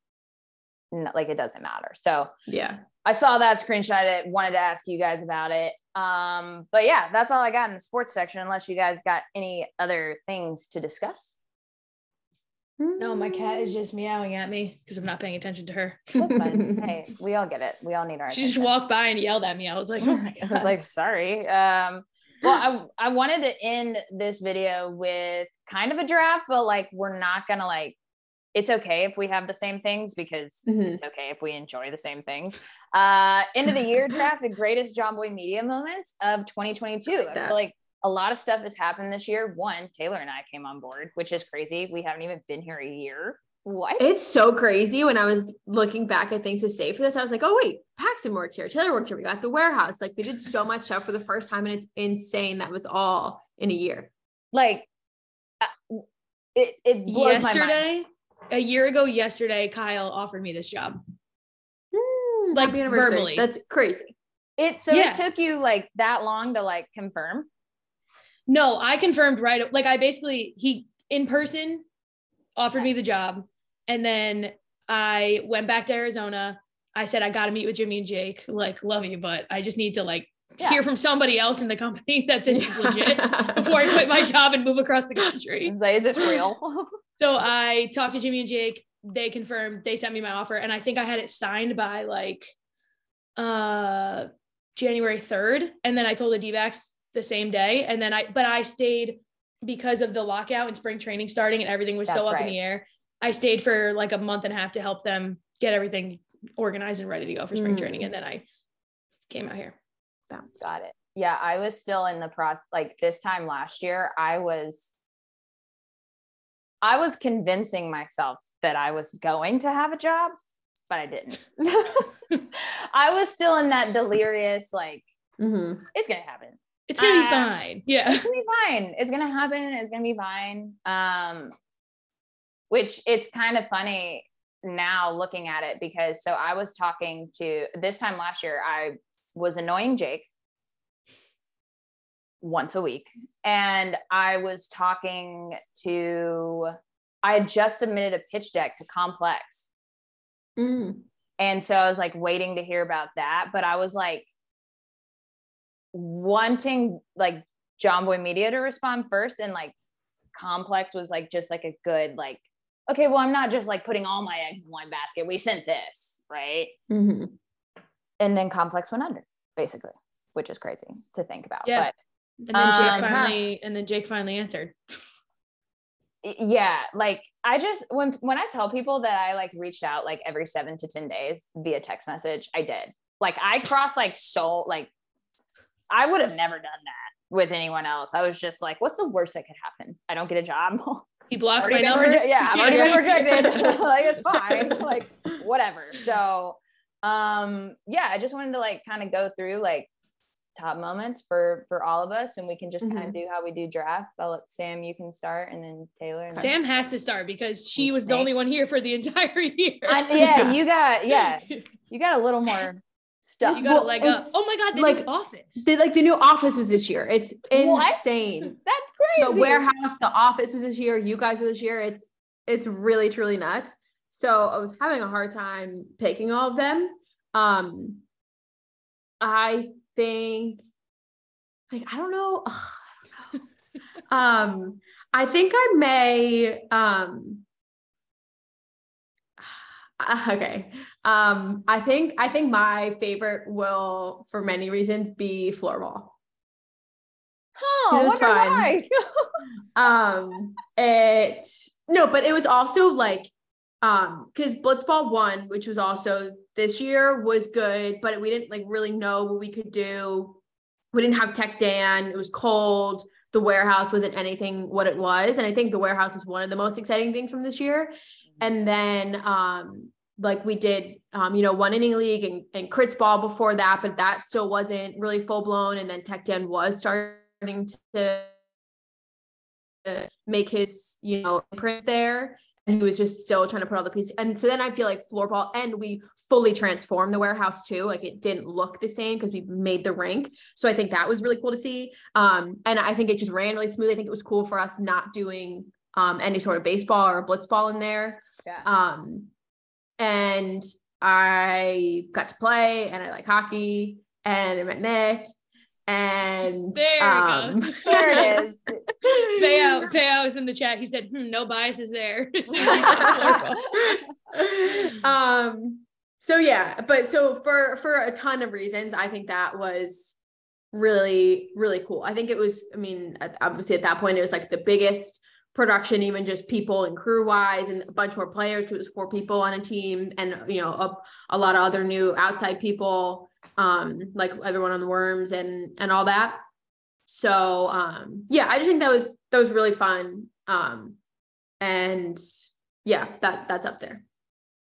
like it doesn't matter. So yeah, I saw that screenshot. It wanted to ask you guys about it. Um, but yeah, that's all I got in the sports section. Unless you guys got any other things to discuss. No, my cat is just meowing at me because I'm not paying attention to her. hey, we all get it. We all need our. She attention. just walked by and yelled at me. I was like, oh my god. I was like, sorry. Um, well, I I wanted to end this video with kind of a draft, but like we're not gonna like. It's okay if we have the same things because mm-hmm. it's okay if we enjoy the same things. Uh, end of the year draft, the greatest John Jomboy media moments of 2022. Like I feel like a lot of stuff has happened this year. One, Taylor and I came on board, which is crazy. We haven't even been here a year. What? It's so crazy. When I was looking back at things to say for this, I was like, oh, wait, Paxton worked here. Taylor worked here. We got the warehouse. Like, we did so much stuff for the first time. And it's insane. That was all in a year. Like, uh, it, it yesterday, a year ago, yesterday, Kyle offered me this job. Mm, like, verbally. That's crazy. It so yeah. it took you like that long to like confirm. No, I confirmed right. Like I basically he in person offered me the job, and then I went back to Arizona. I said I got to meet with Jimmy and Jake. Like, love you, but I just need to like yeah. hear from somebody else in the company that this is legit before I quit my job and move across the country. Is this real? so I talked to Jimmy and Jake. They confirmed. They sent me my offer, and I think I had it signed by like uh January 3rd. And then I told the D backs the same day. And then I, but I stayed because of the lockout and spring training starting and everything was That's so up right. in the air. I stayed for like a month and a half to help them get everything organized and ready to go for spring mm. training. And then I came out here. Bounced. Got it. Yeah. I was still in the process. Like this time last year, I was, I was convincing myself that I was going to have a job, but I didn't. I was still in that delirious, like, mm-hmm. it's going to happen it's gonna uh, be fine. Yeah. It's gonna be fine. It's gonna happen. It's gonna be fine. Um, which it's kind of funny now looking at it because so I was talking to this time last year, I was annoying Jake once a week. And I was talking to I had just submitted a pitch deck to Complex. Mm. And so I was like waiting to hear about that. But I was like, wanting like Jomboy Media to respond first and like Complex was like just like a good like okay well I'm not just like putting all my eggs in one basket. We sent this right? Mm-hmm. and then Complex went under basically which is crazy to think about yeah. but and then Jake um, finally and then Jake finally answered. Yeah like I just when when I tell people that I like reached out like every 7 to 10 days via text message I did. Like I crossed like so like I would have never done that with anyone else. I was just like, what's the worst that could happen? I don't get a job. He blocks my number. Reje- yeah, I've already been rejected. like it's fine. like whatever. So um yeah, I just wanted to like kind of go through like top moments for for all of us and we can just mm-hmm. kind of do how we do draft i'll let sam you can start and then taylor and sam has to start because she was the only one here for the entire year I, yeah you got yeah you got a little more stuff. You got well, a leg up. Oh my god, the like, new office. The, like the new office was this year. It's insane. What? That's crazy. The warehouse, the office was this year. You guys were this year. It's it's really truly nuts. So I was having a hard time picking all of them. Um, I think, like I don't know. um, I think I may. Um, okay. Um, I think I think my favorite will, for many reasons, be floorball. Huh, it was fun. um, it no, but it was also like um because blitzball one which was also this year was good but we didn't like really know what we could do we didn't have tech dan it was cold the warehouse wasn't anything what it was. And i think the warehouse is one of the most exciting things from this year. And then um like we did um you know one inning league and, and crits ball before that but that still wasn't really full blown and then tech dan was starting to make his you know imprint there. And he was just still trying to put all the pieces. And so then i feel like floorball and we fully transformed the warehouse too like it didn't look the same because we made the rink so i think that was really cool to see um and i think it just ran really smooth i think it was cool for us not doing um any sort of baseball or blitzball in there yeah. um and i got to play and i like hockey and i met nick and there, um, there it is. Feo, Feo is in the chat. He said, hmm, "No biases there." um. So yeah, but so for for a ton of reasons, I think that was really really cool. I think it was. I mean, obviously at that point, it was like the biggest production, even just people and crew wise, and a bunch more players. It was four people on a team, and you know, a, a lot of other new outside people um, like everyone on the worms and and all that. So um, yeah, I just think that was that was really fun. Um, and yeah, that that's up there.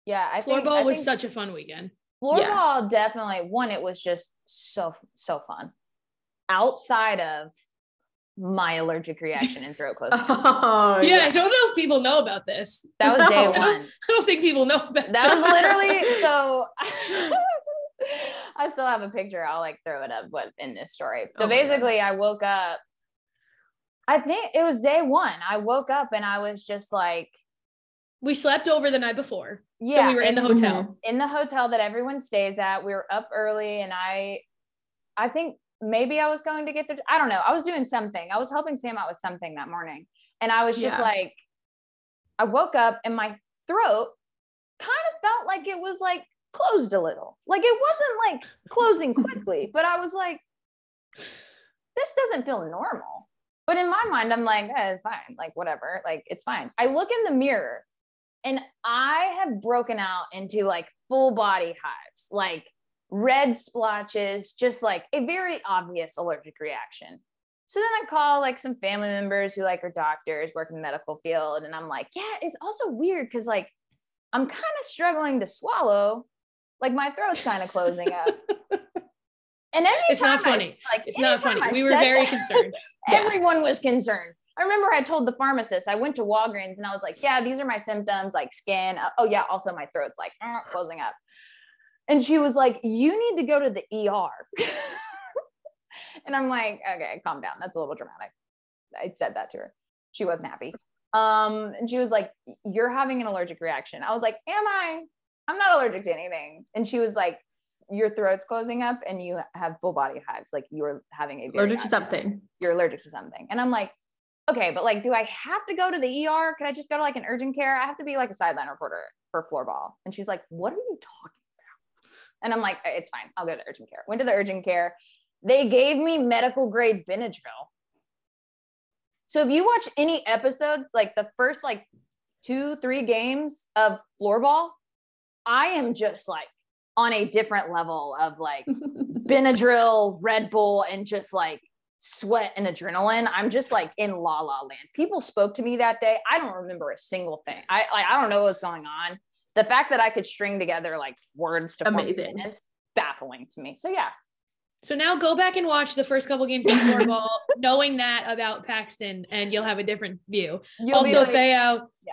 Yeah, I floorball think, I was think such a fun weekend. Floorball yeah. definitely one. It was just so so fun. Outside of my allergic reaction and throat closing. oh, yeah, yeah, I don't know if people know about this. That was day no. one. I don't, I don't, think people know about that. was literally so. I still have a picture. I'll like throw it up, but in this story. So oh basically, I woke up. I think it was day one. I woke up and I was just like, we slept over the night before. Yeah, so we were in, in the hotel. In the hotel that everyone stays at. We were up early, and I, I think maybe I was going to get the. I don't know. I was doing something. I was helping Sam out with something that morning, and I was just yeah. like, I woke up and my throat kind of felt like it was like closed a little. Like it wasn't like closing quickly, but I was like, this doesn't feel normal. But in my mind, I'm like, eh, it's fine. Like, whatever. Like, it's fine. I look in the mirror and I have broken out into like full body hives, like red splotches, just like a very obvious allergic reaction. So then I call like some family members who like are doctors, work in the medical field. And I'm like, yeah, it's also weird because like I'm kind of struggling to swallow like my throat's kind of closing up. And anytime it's not funny. I, like it's not funny. we were very that, concerned. everyone was concerned. I remember I told the pharmacist, I went to Walgreens and I was like, yeah, these are my symptoms, like skin. Oh yeah, also my throat's like uh, closing up. And she was like, you need to go to the ER. and I'm like, okay, calm down. That's a little dramatic. I said that to her. She wasn't happy. Um, and she was like, you're having an allergic reaction. I was like, am I? I'm not allergic to anything. And she was like, your throat's closing up and you have full body hives. Like you're having a allergic to something. You're allergic to something. And I'm like, okay, but like, do I have to go to the ER? Could I just go to like an urgent care? I have to be like a sideline reporter for floorball. And she's like, what are you talking about? And I'm like, it's fine. I'll go to urgent care. Went to the urgent care. They gave me medical grade Benadryl. So if you watch any episodes, like the first like two, three games of floorball, I am just like on a different level of like Benadryl, Red Bull, and just like sweat and adrenaline. I'm just like in la la land. People spoke to me that day. I don't remember a single thing. I like I don't know what's going on. The fact that I could string together like words to amazing. It's baffling to me. So yeah. So now go back and watch the first couple games of floorball, knowing that about Paxton, and you'll have a different view. You'll also, like, Feo, yeah,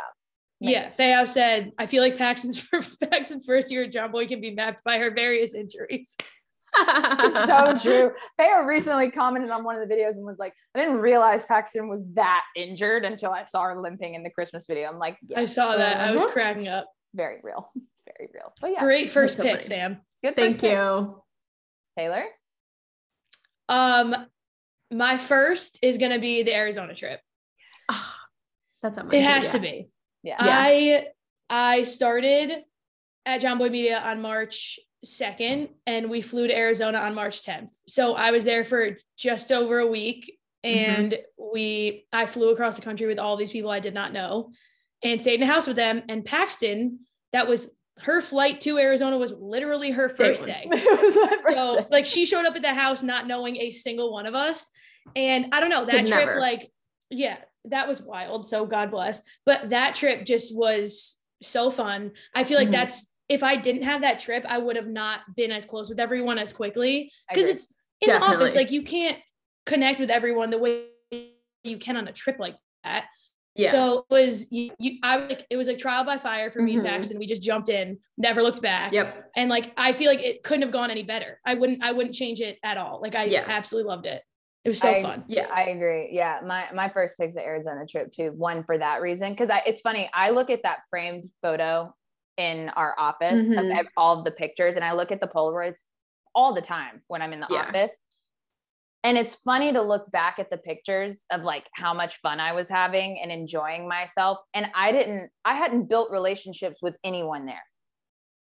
yeah, Feo said, I feel like Paxton's Paxton's first year at Jomboy can be mapped by her various injuries. It's so true. Feo recently commented on one of the videos and was like, I didn't realize Paxton was that injured until I saw her limping in the Christmas video. I'm like, I saw that. Uh-huh. I was uh-huh. cracking up. Very real. Very real. But yeah. Great first pick, Sam. Good Thank you. Pick. Taylor? Um, my first is gonna be the Arizona trip. Oh, that's on my It has to be. Yeah. I I started at Jomboy Media on March 2nd and we flew to Arizona on March 10th. So I was there for just over a week and mm-hmm. we I flew across the country with all these people I did not know and stayed in a house with them. And Paxton, that was her flight to Arizona was literally her first day. first so day. like she showed up at the house not knowing a single one of us. And I don't know, that Could trip, never. like, yeah, that was wild. So God bless. But that trip just was so fun. I feel like mm-hmm. that's if I didn't have that trip, I would have not been as close with everyone as quickly. Because it's in Definitely. the office, like you can't connect with everyone the way you can on a trip like that. Yeah. So it was you, you I like it was like trial by fire for me mm-hmm. and Paxton. We just jumped in, never looked back. Yep. And like I feel like it couldn't have gone any better. I wouldn't I wouldn't change it at all. Like I yeah. absolutely loved it. It was so I, fun. Yeah, I agree. Yeah, my my first pick's the Arizona trip too. One for that reason because it's funny. I look at that framed photo in our office mm-hmm. of all of the pictures, and I look at the Polaroids all the time when I'm in the yeah. office and it's funny to look back at the pictures of like how much fun I was having and enjoying myself. And I didn't, I hadn't built relationships with anyone there.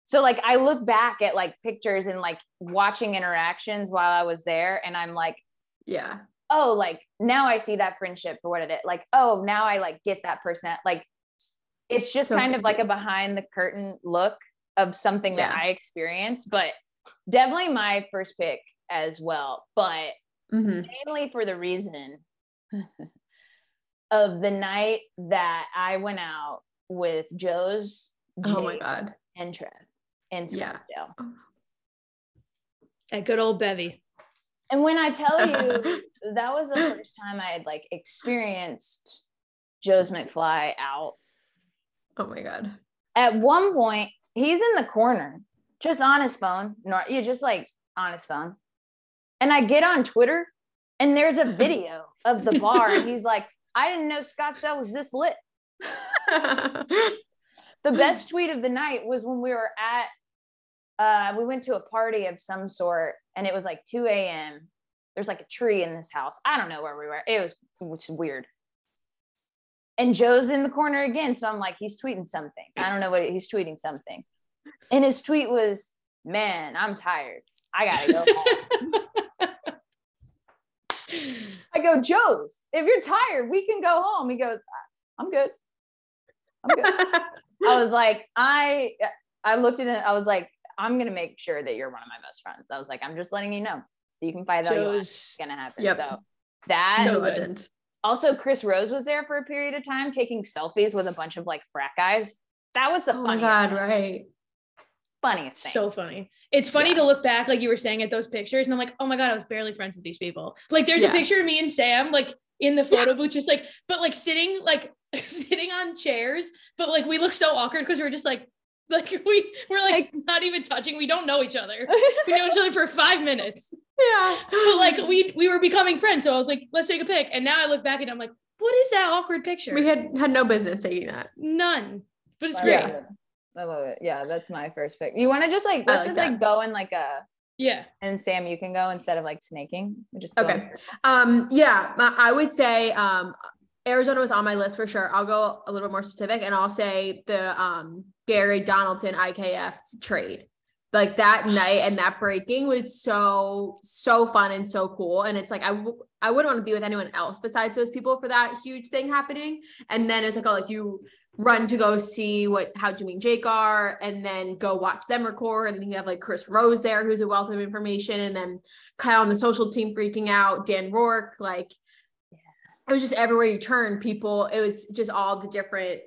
So like I look back at like pictures and like watching interactions while I was there, and I'm like, yeah, oh, like now I see that friendship for what it is. Like, oh, now I like get that person. Like, it's just so kind of like a behind the curtain look of something yeah. that I experienced, but definitely my first pick as well. But mm-hmm. mainly for the reason of the night that I went out with Joez, oh my god, and Trev in Scottsdale. Yeah. At good old Bevy. And when I tell you that was the first time I had like experienced Joez McFly out. Oh my god. At one point, he's in the corner, just on his phone. No, you just like on his phone. And I get on Twitter and there's a video of the bar. and he's like, I didn't know Scottsdale was this lit. the best tweet of the night was when we were at uh we went to a party of some sort and it was like 2 a.m. There's like a tree in this house. I don't know where we were. It was which is weird. And Joez in the corner again. So I'm like, he's tweeting something. I don't know what he's tweeting something. And his tweet was, Man, I'm tired. I gotta go. I go, Joez, if you're tired, we can go home. He goes, I'm good. I'm good. I was like, I I looked at it, I was like, I'm gonna make sure that you're one of my best friends. I was like, I'm just letting you know. You can find out what's gonna happen. Yep. So that so legend. Also, Chris Rose was there for a period of time taking selfies with a bunch of like frat guys. That was the oh funniest. God, thing. right funniest thing. So funny. It's funny yeah. to look back, like you were saying, at those pictures, and I'm like, oh my god, I was barely friends with these people. Like, there's yeah. a picture of me and Sam, like in the photo yeah. booth, just like, but like sitting, like sitting on chairs, but like we look so awkward because we're just like, like we we're like not even touching. We don't know each other. We know each other for five minutes. Yeah. But like we we were becoming friends, so I was like, let's take a pic. And now I look back and I'm like, what is that awkward picture? We had had no business taking that. None. But it's great. I love it. Yeah, that's my first pick. You want to just like let's like just that. like go in like a yeah. And Sam, you can go instead of like snaking. Just okay. Um. Yeah, I would say um Arizona was on my list for sure. I'll go a little more specific, and I'll say the um Gary Donaldson IKF trade. Like that night and that breaking was so so fun and so cool. And it's like I w- I wouldn't want to be with anyone else besides those people for that huge thing happening. And then it's like oh like you run to go see what how Jimmy and Jake are, and then go watch them record. And you have like Chris Rose there, who's a wealth of information, and then Kyle on the social team freaking out, Dan Rourke, like yeah. it was just everywhere you turn, people. It was just all the different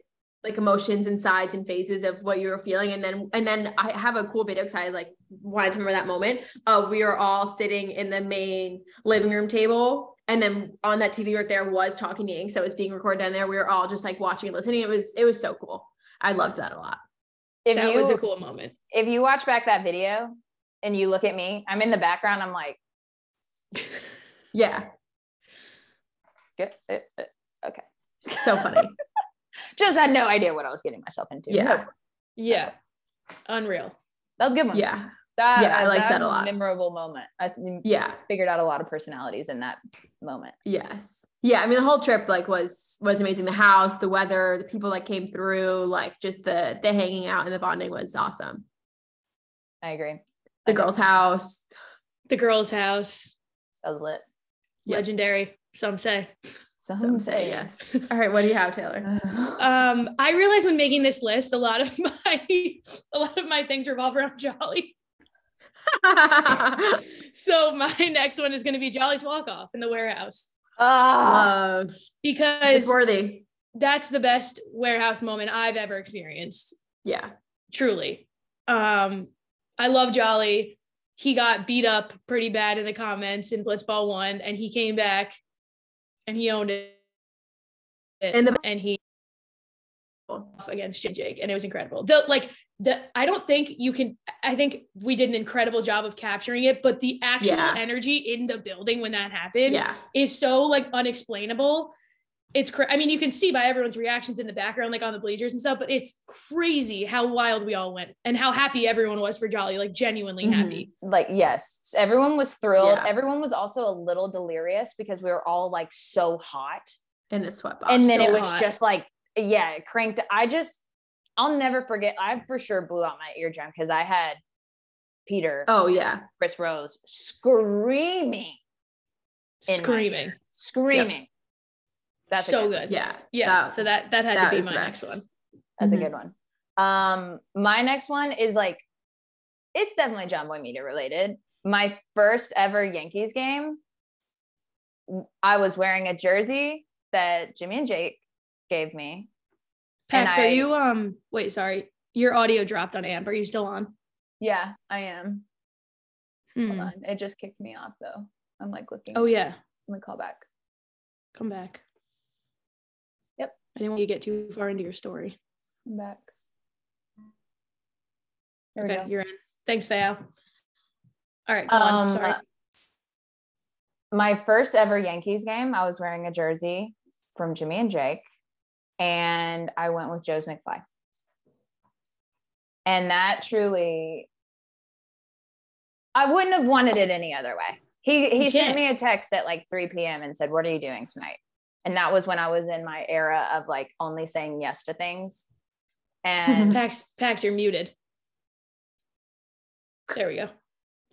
like emotions and sides and phases of what you were feeling. And then and then i have a cool video because i like wanted to remember that moment uh we were all sitting in the main living room table. And then on that tv right there was Talking Yanks so it was being recorded down there. We were all just like watching and listening. It was it was so cool. I loved that a lot. If that you, was a cool moment. if you watch back that video and you look at me i'm in the background. I'm like yeah. Good. Okay. So funny just had no idea what I was getting myself into. Yeah. No. Yeah. Unreal. That was a good one. Yeah. That, yeah, I like that, that a lot. Memorable moment. I yeah figured out a lot of personalities in that moment. Yes. Yeah. I mean, the whole trip like was was amazing. The house, the weather, the people that came through, like just the the hanging out and the bonding was awesome. I agree. The girl's house. The girl's house. That was lit. Legendary. Some say. Some, Some say yes. All right, what do you have, Taylor? Um, I realized when making this list, a lot of my a lot of my things revolve around Jolly. so my next one is going to be Jolly's walk off in the warehouse. Ah, Love. because It's worthy. that's the best warehouse moment I've ever experienced. Yeah. Truly. Um, I love Jolly. He got beat up pretty bad in the comments in Blitzball one, and he came back and he owned it. In the- and he against Jake, and it was incredible. The like the I don't think you can. I think we did an incredible job of capturing it, but the actual Yeah. energy in the building when that happened Yeah. is so like unexplainable. It's cra- I mean, you can see by everyone's reactions in the background, like on the bleachers and stuff, but it's crazy how wild we all went and how happy everyone was for Jolly, like genuinely Mhm. happy. like yes, everyone was thrilled. Yeah. Everyone was also a little delirious because we were all like so hot. In a sweatbox. and then so it was hot. just like yeah it cranked i just i'll never forget i for sure blew out my eardrum because i had peter oh yeah. chris rose screaming Screaming. Screaming. ear. Screaming that's so good, good. Yeah. Yeah. That- so that that had that to be my the next one. that's Mhm. a good one um my next one is like it's definitely jomboy media related my first ever yankees game i was wearing a jersey that jimmy and jake gave me And Pax, are I- you um wait, sorry. Your audio dropped on amp. Are you still on? yeah i am Hmm. Hold on. It just kicked me off though. I'm like looking. Oh yeah. Let me call back. Come back. Yep. I didn't want you to get too far into your story. I'm back. There we Okay, go. you're in. Thanks, Fao. All right, go on. Um, Sorry. My first ever Yankees game, I was wearing a jersey from Jimmy and Jake, and I went with Joez McFly. And that truly, I wouldn't have wanted it any other way. He he You sent me a text at like 3 p.m. and said, "What are you doing tonight?" And that was when I was in my era of like only saying yes to things. And Pax, Pax, you're muted. There we go.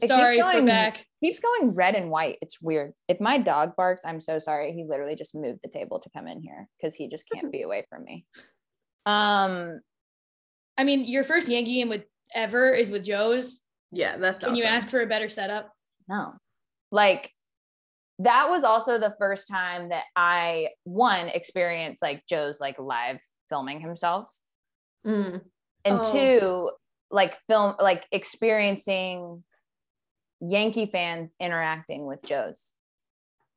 keeps Sorry, we're going- back. keeps going red and white. It's weird. If my dog barks, I'm so sorry. He literally just moved the table to come in here because he just can't be away from me. Um, I mean, your first Yankee game with ever is with Joez. Yeah, that's Can you ask for a better setup? no, like that was also the first time that I one experienced like Joez like live filming himself, Mm. and Oh. two like film like experiencing Yankee fans interacting with Joez.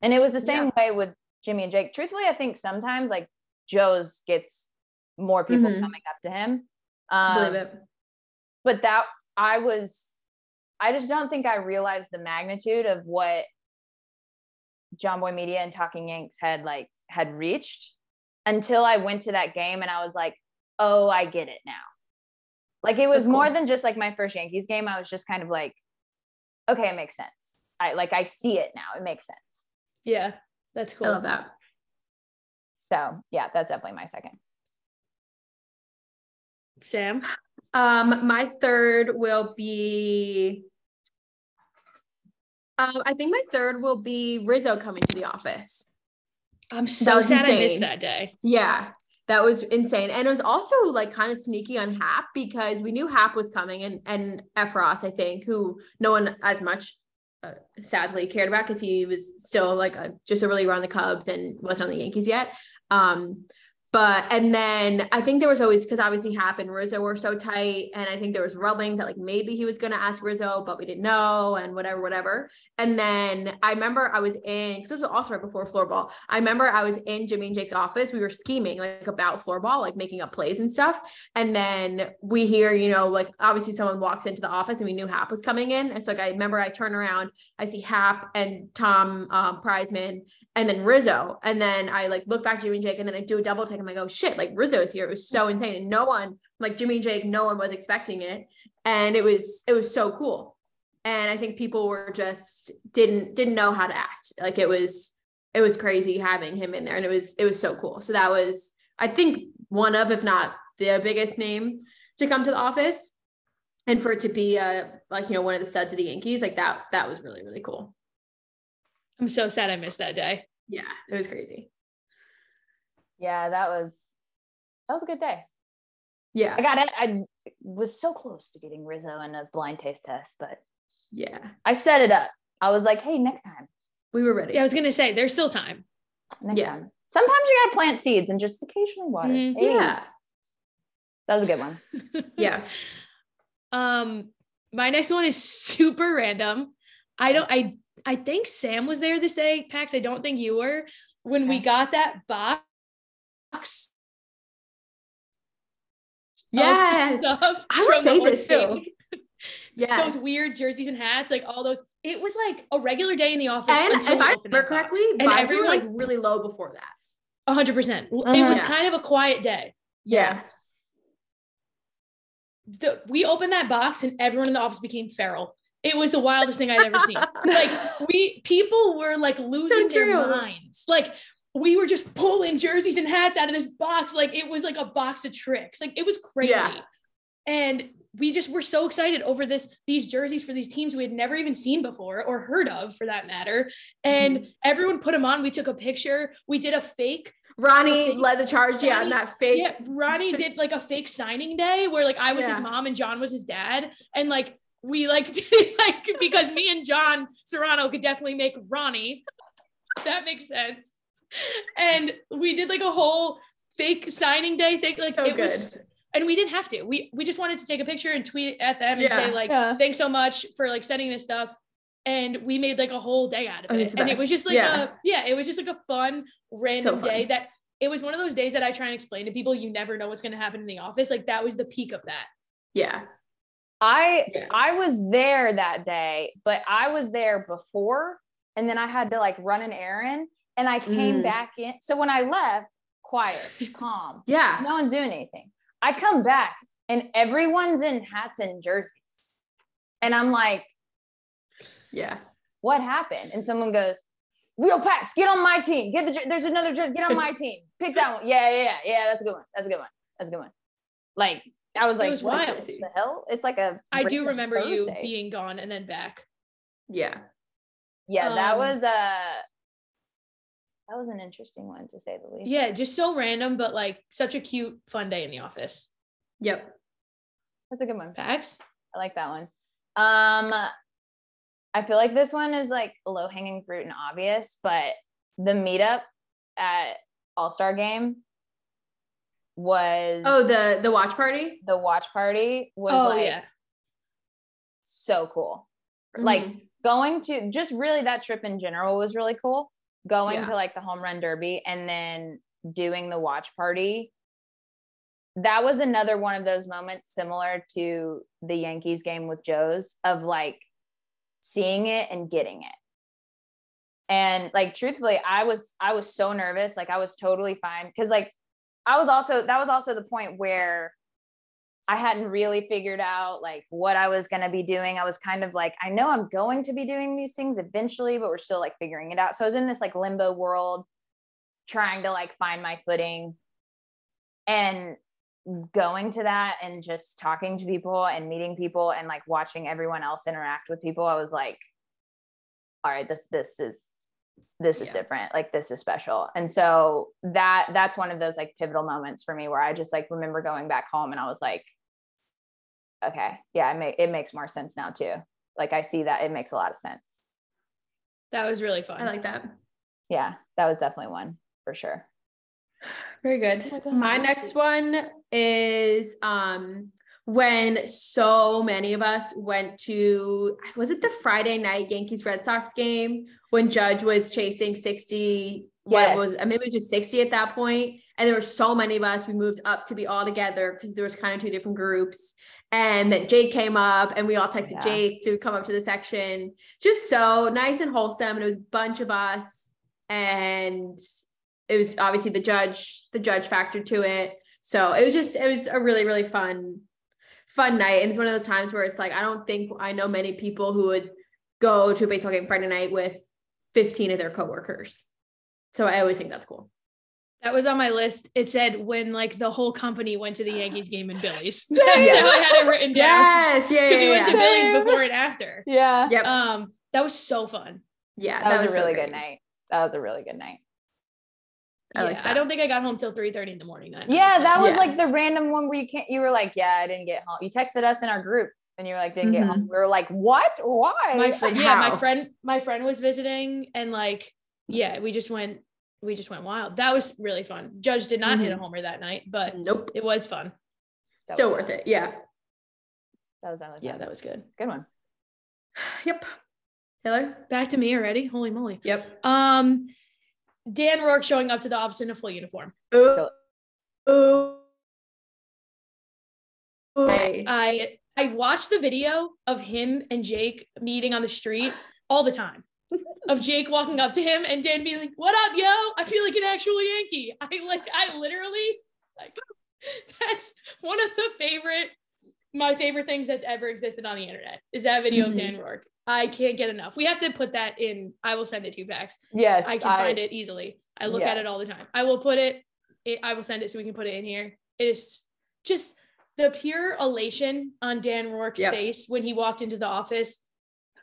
And it was the same way with Jimmy and Jake. Truthfully, I think sometimes like Joez gets more people Mhm. coming up to him. Believe Um, it. but that I was, I just don't think I realized the magnitude of what Jomboy Media and Talking Yanks had like had reached until I went to that game and I was like, oh, I get it now. Like it was That's more than just like my first Yankees game. I was just kind of like, okay, it makes sense. I like I see it now. It makes sense. Yeah, that's cool. I love that. So yeah, that's definitely my second. Sam. Um, my third will be. Um, I think my third will be Rizzo coming to the office. I'm so sad I missed that day. Yeah, that was insane, and it was also like kind of sneaky on Happ because we knew Happ was coming, and and Effross, I think, who no one as much. Uh, sadly cared about because he was still like a, just a really around the Cubs and wasn't on the Yankees yet. Um, but and then I think there was always because obviously Happ and Rizzo were so tight, and I think there was rumblings that like maybe he was gonna ask Rizzo, but we didn't know, and whatever, whatever. And then I remember I was in because this was also right before floorball. I remember I was in Jimmy and Jake's office. We were scheming like about floorball, like making up plays and stuff. And then we hear, you know, like obviously someone walks into the office and we knew Happ was coming in. And so like I remember I turn around, I see Happ and Tom um, and then Rizzo. And then I like look back at Jimmy and Jake and then I do a double take. I'm like, oh shit, like Rizzo's here. It was so insane. And no one, like Jimmy and Jake, no one was expecting it. And it was, it was so cool. And I think people were just didn't didn't know how to act. Like it was, it was crazy having him in there. And it was, it was so cool. So that was, I think one of, if not the biggest name to come to the office. And for it to be uh like, you know, one of the studs of the Yankees, like that, that was really, really cool. I'm so sad I missed that day. Yeah, it was crazy. Yeah, that was that was a good day. Yeah. I got it. I was so close to getting Rizzo in a blind taste test, but yeah. I set it up. I was like, hey, next time. We were ready. Yeah, I was gonna say there's still time. Next Yeah. time. Sometimes you gotta plant seeds and just occasionally water. Mhm. Hey, Yeah. That was a good one. Yeah. Um, my next one is super random. I don't. I I think Sam was there this day, Pax. I don't think you were when we got that box. Yes. stuff I would say this too. Yes. Those weird jerseys and hats, like all those. It was like a regular day in the office. And until if I remember correctly, box. and vibes were everyone like like really low before that. hundred percent. It was Yeah. kind of a quiet day. Yeah. The, we opened that box and everyone in the office became feral. It was the wildest thing I'd ever seen. like we people were like losing their minds. Like we were just pulling jerseys and hats out of this box. Like it was like a box of tricks. Like it was crazy. Yeah. And we just were so excited over this these jerseys for these teams we had never even seen before or heard of for that matter. And Mm-hmm. everyone put them on. We took a picture. We did a fake Ronnie fake- led the charge. Yeah, Ronnie- and that fake. yeah, Ronnie did like a fake signing day where like I was his mom and John was his dad, and like we like did like because me and John Serrano could definitely make Ronnie. That makes sense. And we did like a whole fake signing day thing. Like So it good. was, and we didn't have to. We we just wanted to take a picture and tweet at them and Yeah. say like, Yeah. thanks so much for like sending this stuff. And we made like a whole day out of oh, It it. the And it was just like Yeah. a yeah, it was just like a fun random fun. day that it was one of those days that I try and explain to people you never know what's going to happen in the office. Like that was the peak of that. Yeah. I Yeah. I was there that day, but I was there before and then I had to like run an errand and I came Mm. back in. So when I left, quiet, calm. Yeah. No one's doing anything. I come back and everyone's in hats and jerseys. And I'm like, Yeah. what happened? And someone goes, Real Pax, get on my team. Get the jer- there's another jersey, get on my team. Pick that one. Yeah, yeah, yeah, yeah. That's a good one. That's a good one. That's a good one. Like I was It like, was what wild. the hell? It's like a I do random remember you being gone and then back. Yeah. Yeah, that Um, was uh that was an interesting one to say the least. Yeah, just so random, but like such a cute, fun day in the office. Yep. That's a good one. Pax? I like that one. Um I feel like this one is like low hanging fruit and obvious, but the meetup at All Star Game was Oh, the the watch party. the watch party was Oh like yeah. so cool. Like Mhm. going to just really that trip in general was really cool. Going Yeah. to like the home run derby and then doing the watch party. That was another one of those moments similar to the Yankees game with Joez of like seeing it and getting it. And like truthfully, I was I was so nervous. Like I was totally fine because like I was also that was also the point where I hadn't really figured out like what I was going to be doing. I was kind of like, I know I'm going to be doing these things eventually, but we're still like figuring it out. So I was in this like limbo world trying to like find my footing and going to that and just talking to people and meeting people and like watching everyone else interact with people. I was like, all right, this, this is, this is Yeah. different. Like this is special. And so that, that's one of those like pivotal moments for me where I just like remember going back home and I was like, okay yeah it, make, it makes more sense now too like i see that it makes a lot of sense That was really fun. I like that. yeah that was definitely one for sure Very good. Oh my God, my next one is um when so many of us went to was it the Friday night Yankees Red Sox game when Judge was chasing 60 what Yes. was I mean it was just 60 at that point and there were so many of us we moved up to be all together because there was kind of two different groups and then Jake came up and we all texted Yeah. Jake to come up to the section just so nice and wholesome and it was a bunch of us and it was obviously the judge the judge factor to it so it was just it was a really really fun fun night and it's one of those times where it's like i don't think i know many people who would go to a baseball game friday night with 15 of their coworkers so i always think that's cool That was on my list. It said when like the whole company went to the Yankees game in Billy's. Yeah. That's how I had it written down. yes yeah Because yeah, we went to. Billy's before and after. yeah yep Um, that was so fun. yeah that, was, so a really great. good night that was a really good night. I, yeah, like I don't think I got home till 3 30 in the morning then. Yeah, that was yeah. like the random one where you can't you were like, Yeah, I didn't get home. You texted us in our group and you were like, didn't mm-hmm. get home. Mm-hmm. We were like, What? Why? My fr- yeah, my friend, my friend was visiting and like, yeah, we just went, we just went wild. That was really fun. Judge did not mm-hmm. hit a mm-hmm. homer that night, but nope, it was fun. That Still was worth fun. it. Yeah. That was that was yeah, fun. that was good. Good one. Yep. Taylor, back to me already. Holy moly. Yep. Um, Dan Rourke showing up to the office in a full uniform. Ooh. Ooh. I I watched the video of him and Jake meeting on the street all the time. of Jake walking up to him and Dan being like, "What up, yo? I feel like an actual Yankee." I like I literally like that's one of the favorite my favorite things that's ever existed on the internet is that video mm-hmm. of Dan Rourke. I can't get enough. We have to put that in. I will send it to you, Pax. Yes, I can I, find it easily. I look yes. at it all the time. I will put it, it. I will send it so we can put it in here. It is just the pure elation on Dan Rourke's yep. face when he walked into the office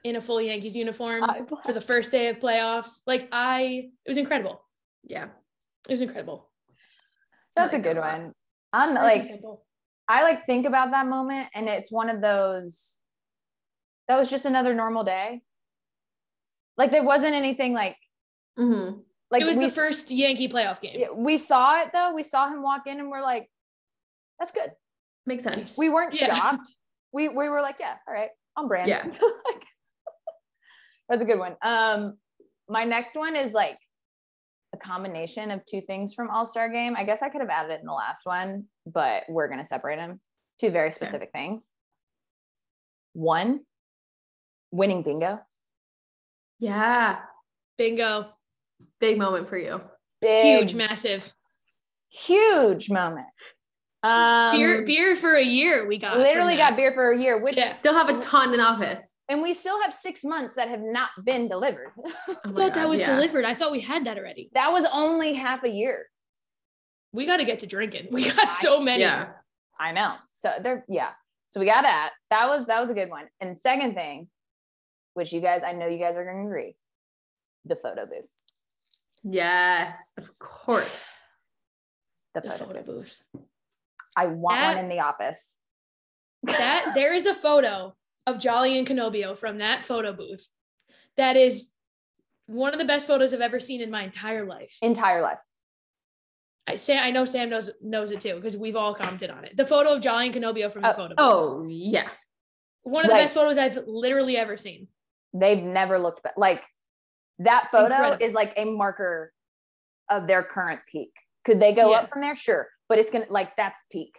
in a full Yankees uniform for the first day of playoffs. Like I, it was incredible. Yeah, it was incredible. That's like a good one. I'm like, I like think about that moment, and it's one of those. That was just another normal day. Like there wasn't anything like. Mm-hmm. Like it was we, the first Yankee playoff game. We saw it though. We saw him walk in, and we're like, "That's good." Makes sense. We weren't yeah. shocked. We we were like, "Yeah, all right, on brand." Yeah. That's a good one. Um, my next one is like a combination of two things from All Star Game. I guess I could have added it in the last one, but we're gonna separate them. Two very specific okay. things. One, winning bingo. Yeah, bingo. Big moment for you. Big, huge, massive, huge moment. Um, beer, beer for a year. We got literally got beer for a year, which yeah. still have a ton in office. And we still have six months that have not been delivered. Oh I thought that was yeah. delivered. I thought we had that already. That was only half a year. We got to get to drinking. We got so many. Yeah. I know. So they're yeah. So we got that. That was that was a good one. And second thing, which you guys, I know you guys are going to agree, the photo booth. Yes, of course. The, the photo, photo booth. booth. I want that, one in the office. that there is a photo of Jolly and Canobbio from that photo booth. That is one of the best photos I've ever seen in my entire life. Entire life. I say I know Sam knows knows it too because we've all commented on it. The photo of Jolly and Canobbio from the oh, photo. Booth. Oh yeah, one of the best photos I've literally ever seen. They've never looked be- like that photo Incredible. is like a marker of their current peak. Could they go yeah. up from there? Sure, but it's gonna like that's peak.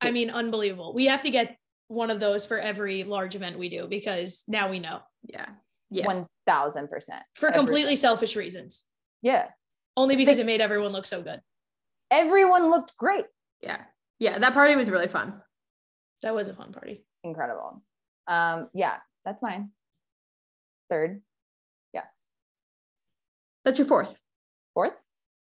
I mean, unbelievable. We have to get one of those for every large event we do because now we know. Yeah. Yeah. One thousand percent. For completely selfish reasons. Yeah. Only because it made everyone look so good. Everyone looked great. Yeah. Yeah. That party was really fun. That was a fun party. Incredible. Um, yeah, that's mine. Third. Yeah. That's your fourth. Fourth?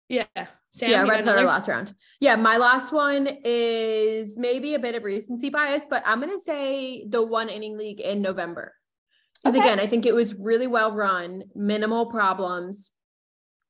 Yeah. Sam, yeah, right our last round. Yeah, my last one is maybe a bit of recency bias, but I'm gonna say the one inning league in November. Because okay. again, I think it was really well run, minimal problems.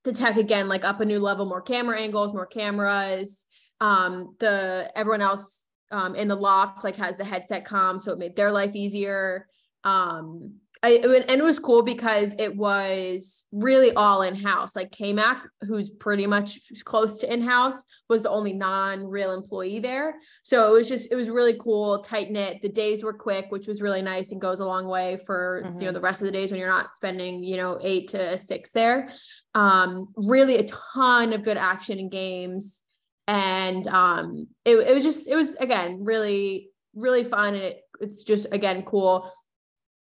The tech again, like up a new level, more camera angles, more cameras. Um, the everyone else um in the loft like has the headset com, so it made their life easier. Um, I, and it was cool because it was really all in house. Like KMAC, who's pretty much close to in house, was the only non real employee there. So it was just, it was really cool, tight knit. The days were quick, which was really nice and goes a long way for, mm-hmm. you know, mm-hmm. the rest of the days when you're not spending, you know, eight to six there. Um, really a ton of good action in games. And um, it, it was just, it was again, really, really fun. And it, it's just, again, cool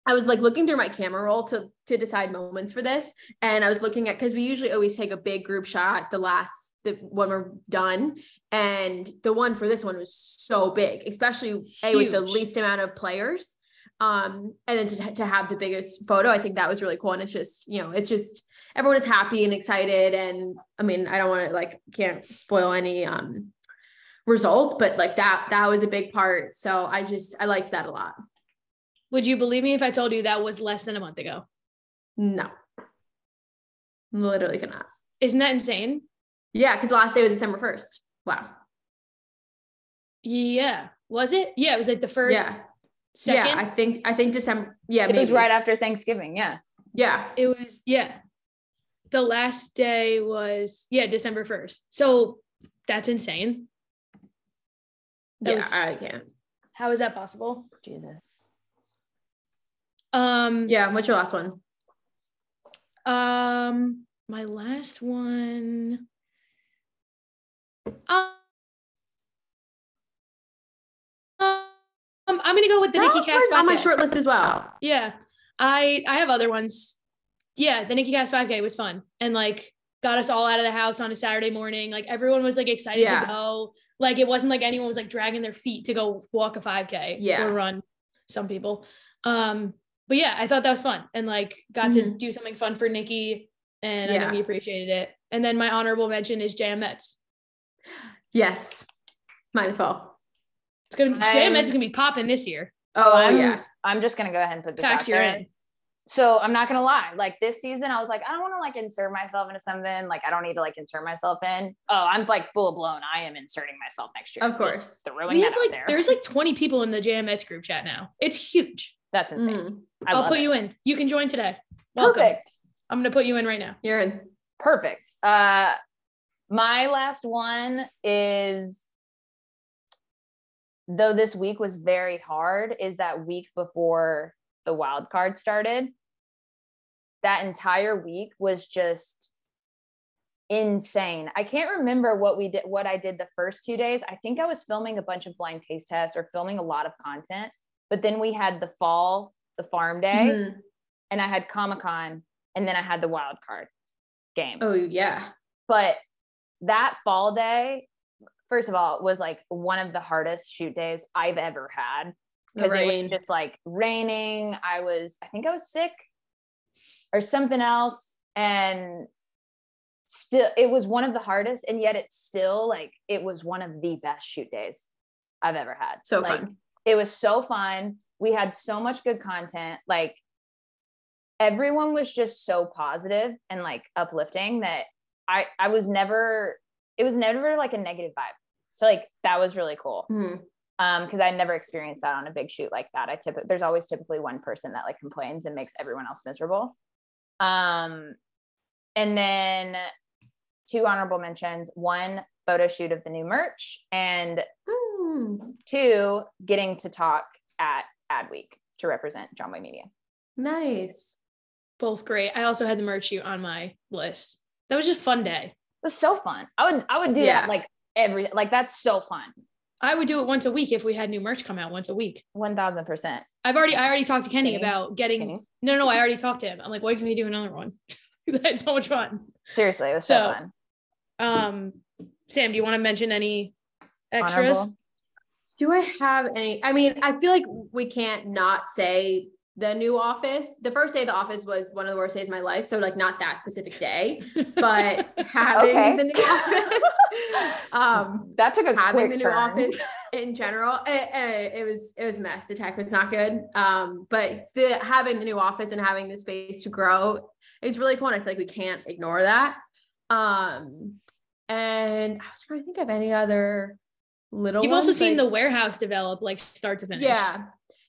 I was like looking through my camera roll to to decide moments for this, and I was looking at because we usually always take a big group shot the last the when we're done, and the one for this one was so big, especially a with the least amount of players. Um, and then to to have the biggest photo, I think that was really cool, and it's just you know it's just everyone is happy and excited, and I mean I don't want to like can't spoil any um result, but like that that was a big part. So I just I liked that a lot. Would you believe me if I told you that was less than a month ago? No. Literally cannot. Isn't that insane? Yeah, because the last day was December 1st. Wow. Yeah. Was it? Yeah, it was like the first. Yeah. Second. Yeah, I think I think December. Yeah, It maybe. was right after Thanksgiving. Yeah. Yeah. It was yeah. The last day was yeah December first. So that's insane. That yeah, was- I can't. How is that possible? Jesus. Um. Yeah, what's your last one? Um. My last one. Um. Um, I'm gonna go with the Nikki That Cast was on my 5K. short list as well. Yeah. I I have other ones. Yeah, the Nikki Cass 5K was fun and like got us all out of the house on a Saturday morning. Like everyone was like excited Yeah. to go. Like it wasn't like anyone was like dragging their feet to go walk a 5K Yeah. or run. Some people. Um, but yeah, I thought that was fun and like got to mm-hmm. do something fun for Nikki and I Yeah. think we appreciated it. And then my honorable mention is Jam Mets. Yes. Mine as well. It's gonna be Jam I'm- Mets is gonna be popping this year. Oh, I'm, yeah. I'm just gonna go ahead and put this Pax, out you're there. in. So I'm not gonna lie. Like this season, I was like, I don't want to like insert myself into something. Like I don't need to like insert myself in. Oh, I'm like full blown. I am inserting myself next year. Of Just course. throwing We that have out like there. there's like 20 people in the Jam Mets group chat now. It's huge. That's insane. Mm, I'll put it. you in. You can join today. Welcome. Perfect. I'm gonna put you in right now. you're in. Perfect. Uh, my last one is though this week was very hard. Is that week before the wild card started? That entire week was just insane. I can't remember what we did, what I did the first two days. I think I was filming a bunch of blind taste tests or filming a lot of content. But then we had the fall, the farm day, Mhm. and I had Comic Con, and then I had the wild card game Oh, yeah. but that fall day first of all was like one of the hardest shoot days i've ever had because it was just like raining i was i think i was sick or something else and still it was one of the hardest and yet it's still like it was one of the best shoot days i've ever had So like, fun. It was so fun. We had so much good content. Like everyone was just so positive and like uplifting that i i was never it was never like a negative vibe. So like that was really cool. Mhm. um because i never experienced that on a big shoot like that. I typically there's always typically one person that like complains and makes everyone else miserable. Um and then two honorable mentions. One photo shoot of the new merch and Mm, two getting to talk at adweek to represent Jomboy Media Nice. Both great. I also had the merch shoot on my list. That was just a fun day. it was so fun i would i would do Yeah. that like every like that's so fun I would do it once a week if we had new merch come out once a week. 1000% I've already I already talked to Kenny Kenny? about getting Kenny? no no I already talked to him. I'm like, why can we do another one? Because I had so much fun. seriously it was so, So, fun Um Sam, do you want to mention any extras? Honorable? Do I have any? I mean, I feel like we can't not say the new office. The first day of the office was one of the worst days of my life. So, like, not that specific day, but having Okay. the new office, um, that took a having quick the new turn office in general, it, it, it was it was a mess. The tech was not good. Um, but the having the new office and having the space to grow is really cool. And I feel like we can't ignore that. Um, and I was trying to think of any other little. You've also seen like- the warehouse develop like start to finish. yeah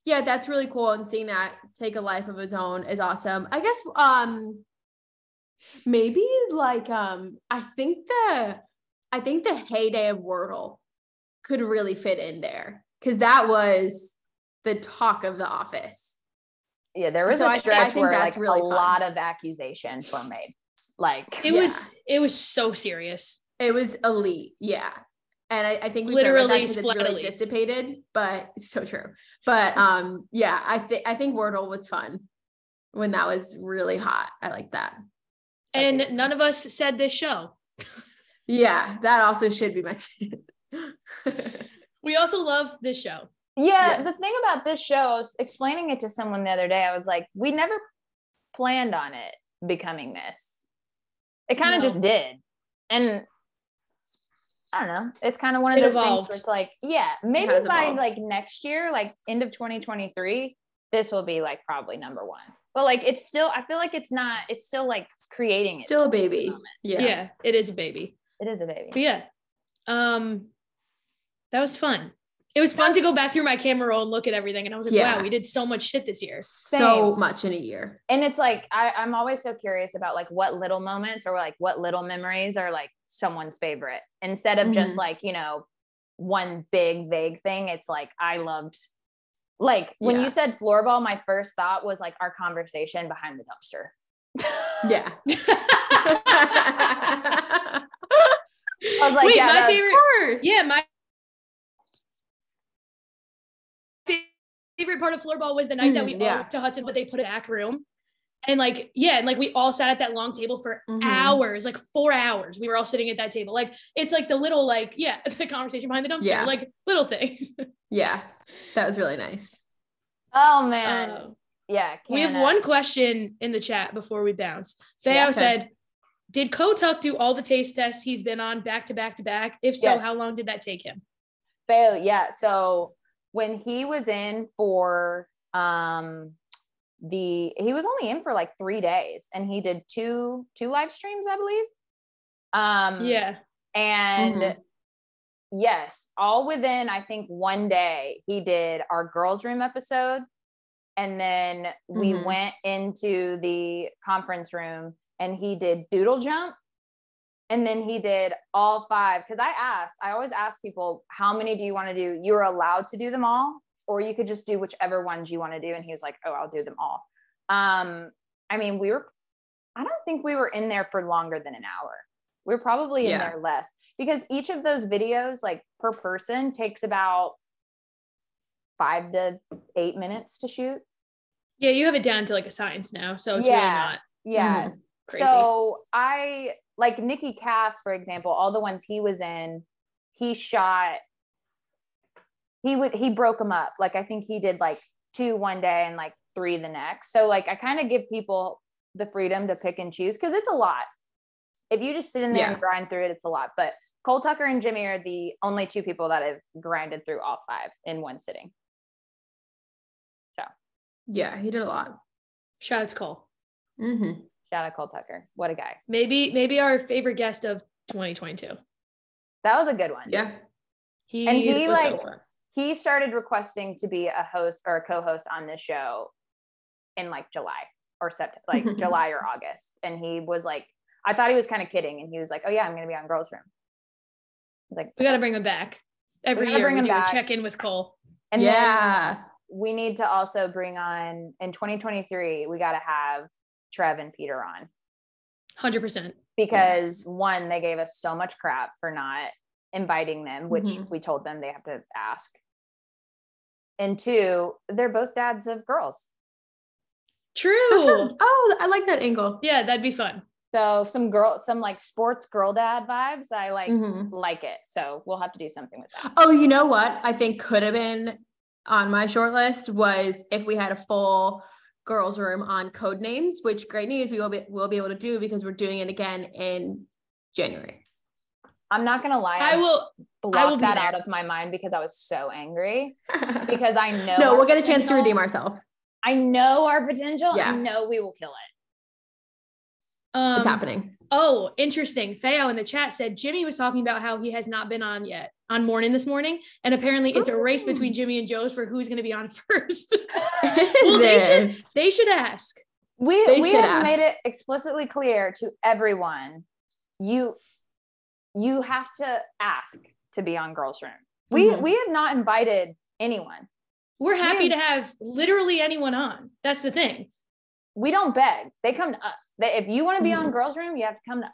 yeah that's really cool and seeing that take a life of its own is awesome i guess um maybe like um i think the i think the heyday of wordle could really fit in there because that was the talk of the office yeah there was So I a thi- I stretch think where that's like really a fun. lot of accusations were made like It Yeah. was it was so serious. it was elite yeah and i, I think literally that it's really dissipated but it's so true but um yeah i think i think wordle was fun when that was really hot i like that And Okay. none of us said this show. Yeah, that also should be mentioned. We also love this show. yeah Yes. the thing about this show I was explaining it to someone the other day i was like we never planned on it becoming this it kind of No. just did and I don't know. It's kind of one of It those evolved. things where it's like, yeah, maybe by evolved. like next year, like end of 2023, this will be like probably number one. but like it's still I feel like it's not it's still like creating still a baby. Yeah. Yeah, it is a baby. It is a baby. But yeah. Um that was fun. It was fun to go back through my camera roll and look at everything. And I was like, yeah. wow, we did so much shit this year. Same. So much in a year. And it's like, I, I'm always so curious about like what little moments or like what little memories are like someone's favorite instead of mm-hmm. just like, you know, one big vague thing. It's like, I loved, like when yeah. you said floorball, my first thought was like our conversation behind the dumpster. yeah. I was like, Wait, yeah, my favorite. Yeah, my favorite part of floorball was the night mm, that we yeah. to Hudson, but they put a back room. And like, yeah, and like we all sat at that long table for mm-hmm. hours, like four hours. We were all sitting at that table. Like it's like the little, like, yeah, the conversation behind the dumpster, yeah. like little things. yeah. That was really nice. Oh man. Uh, yeah. We have one question in the chat before we bounce. Theo yeah, okay. said, Did Kotuck do all the taste tests he's been on back to back to back? If so, yes. how long did that take him? Theo, yeah. So when he was in for um the he was only in for like three days and he did two two live streams i believe um yeah and mm-hmm. yes all within i think one day he did our girls room episode and then we mm-hmm. went into the conference room and he did doodle jump and then he did all five because I asked, I always ask people, how many do you want to do? You're allowed to do them all, or you could just do whichever ones you want to do. And he was like, oh, I'll do them all. Um, I mean, we were, I don't think we were in there for longer than an hour. We are probably in yeah. there less because each of those videos, like per person, takes about five to eight minutes to shoot. Yeah, you have it down to like a science now. So it's yeah. really not. Yeah. Mm-hmm. So I like Nikki Cass, for example, all the ones he was in, he shot. He would he broke them up. Like I think he did like two one day and like three the next. So like I kind of give people the freedom to pick and choose because it's a lot. If you just sit in there yeah. and grind through it, it's a lot. But Cole Tucker and Jimmy are the only two people that have grinded through all five in one sitting. So yeah, he did a lot. Shout out to Cole. Mm-hmm. Shout out Cole Tucker. What a guy. Maybe, maybe our favorite guest of 2022. That was a good one. Yeah. He and he like so he started requesting to be a host or a co-host on this show in like July or September, like July or August. And he was like, I thought he was kind of kidding, and he was like, "Oh yeah, I'm gonna be on Girls Room." He's like, "We got to bring him back every year. Bring we him do back. check in with Cole." And yeah, we need to also bring on in 2023. We got to have Trev and Peter on. 100%. Because yes. one, they gave us so much crap for not inviting them, which mm-hmm. we told them they have to ask. And two, they're both dads of girls. True. Oh, I like that angle. Yeah, that'd be fun. So some girl, some like sports girl dad vibes. I like mm-hmm. like it. So we'll have to do something with that. Oh, you know what? I think could have been on my short list was if we had a full girls room on code names, which great news we will be will be able to do because we're doing it again in January. I'm not gonna lie. I will block I will that out of my mind because I was so angry because I know. no, we'll get a chance to redeem ourselves. I know our potential. Yeah. I know we will kill it. Um, it's happening. Oh, interesting. Feo in the chat said Jimmy was talking about how he has not been on yet on morning this morning, and apparently it's a race between Jimmy and Joez for who's going to be on first. well, they should they should ask. We they we have ask. made it explicitly clear to everyone. You you have to ask to be on Girls Room. We mm-hmm. we have not invited anyone. We're happy we to have literally anyone on. That's the thing. We don't beg. They come to us. They, if you want to be mm-hmm. on Girls Room, you have to come to us.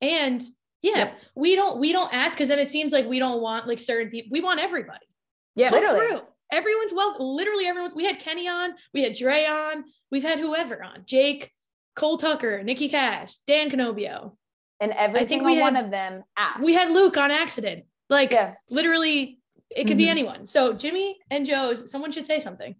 And yeah, yep. we don't we don't ask because then it seems like we don't want like certain people. We want everybody. Yeah, literally. Through. Everyone's well, literally everyone's. We had Kenny on, we had Dre on, we've had whoever on, Jake, Cole Tucker, Nikki Cass, Dan Canobbio, and every I single had, one of them asked. We had Luke on accident. Like yeah. literally, it could mm-hmm. be anyone. So Jimmy and Joez, someone should say something.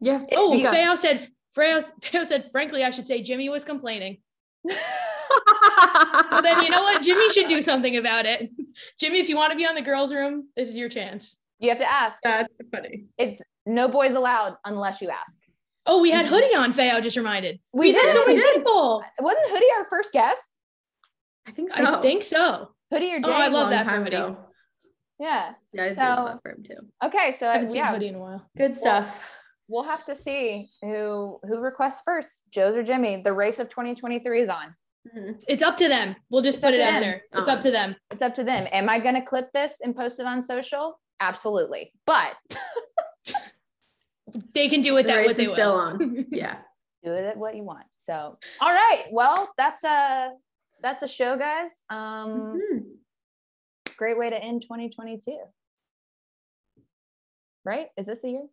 Yeah. Oh, Feo said. Feo, Feo said. Frankly, I should say Jimmy was complaining. well, then you know what? Jimmy should do something about it. Jimmy, if you want to be on the girls' room, this is your chance. You have to ask. That's funny. It's no boys allowed unless you ask. Oh, we had hoodie on. Faye, just reminded. We, we did. had so many did. people. Wasn't Hoodie our first guest? I think so. I think so. Hoodie or Jay? Oh, I love that time for Hoodie. ago. Yeah. Yeah, I So- love that for him too. Okay, so I haven't seen yeah, hoodie in a while. Good stuff. we'll have to see who who requests first, Joez or Jimmy. The race of 2023 is on. Mhm. It's up to them. We'll just It's put it to out there. It's Uh-uh. up to them. It's up to them. Am I going to clip this and post it on social? Absolutely. But They can do with The that race what they is will. still on. Yeah. do it what you want. So, all right. Well, that's a that's a show, guys. Um, Mhm. great way to end 2022. Right? Is this the year?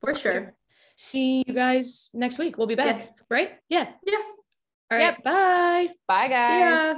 For sure. See you guys next week. We'll be back. Yes. Right? Yeah. Yeah. All right. Yep. Bye. Bye, guys.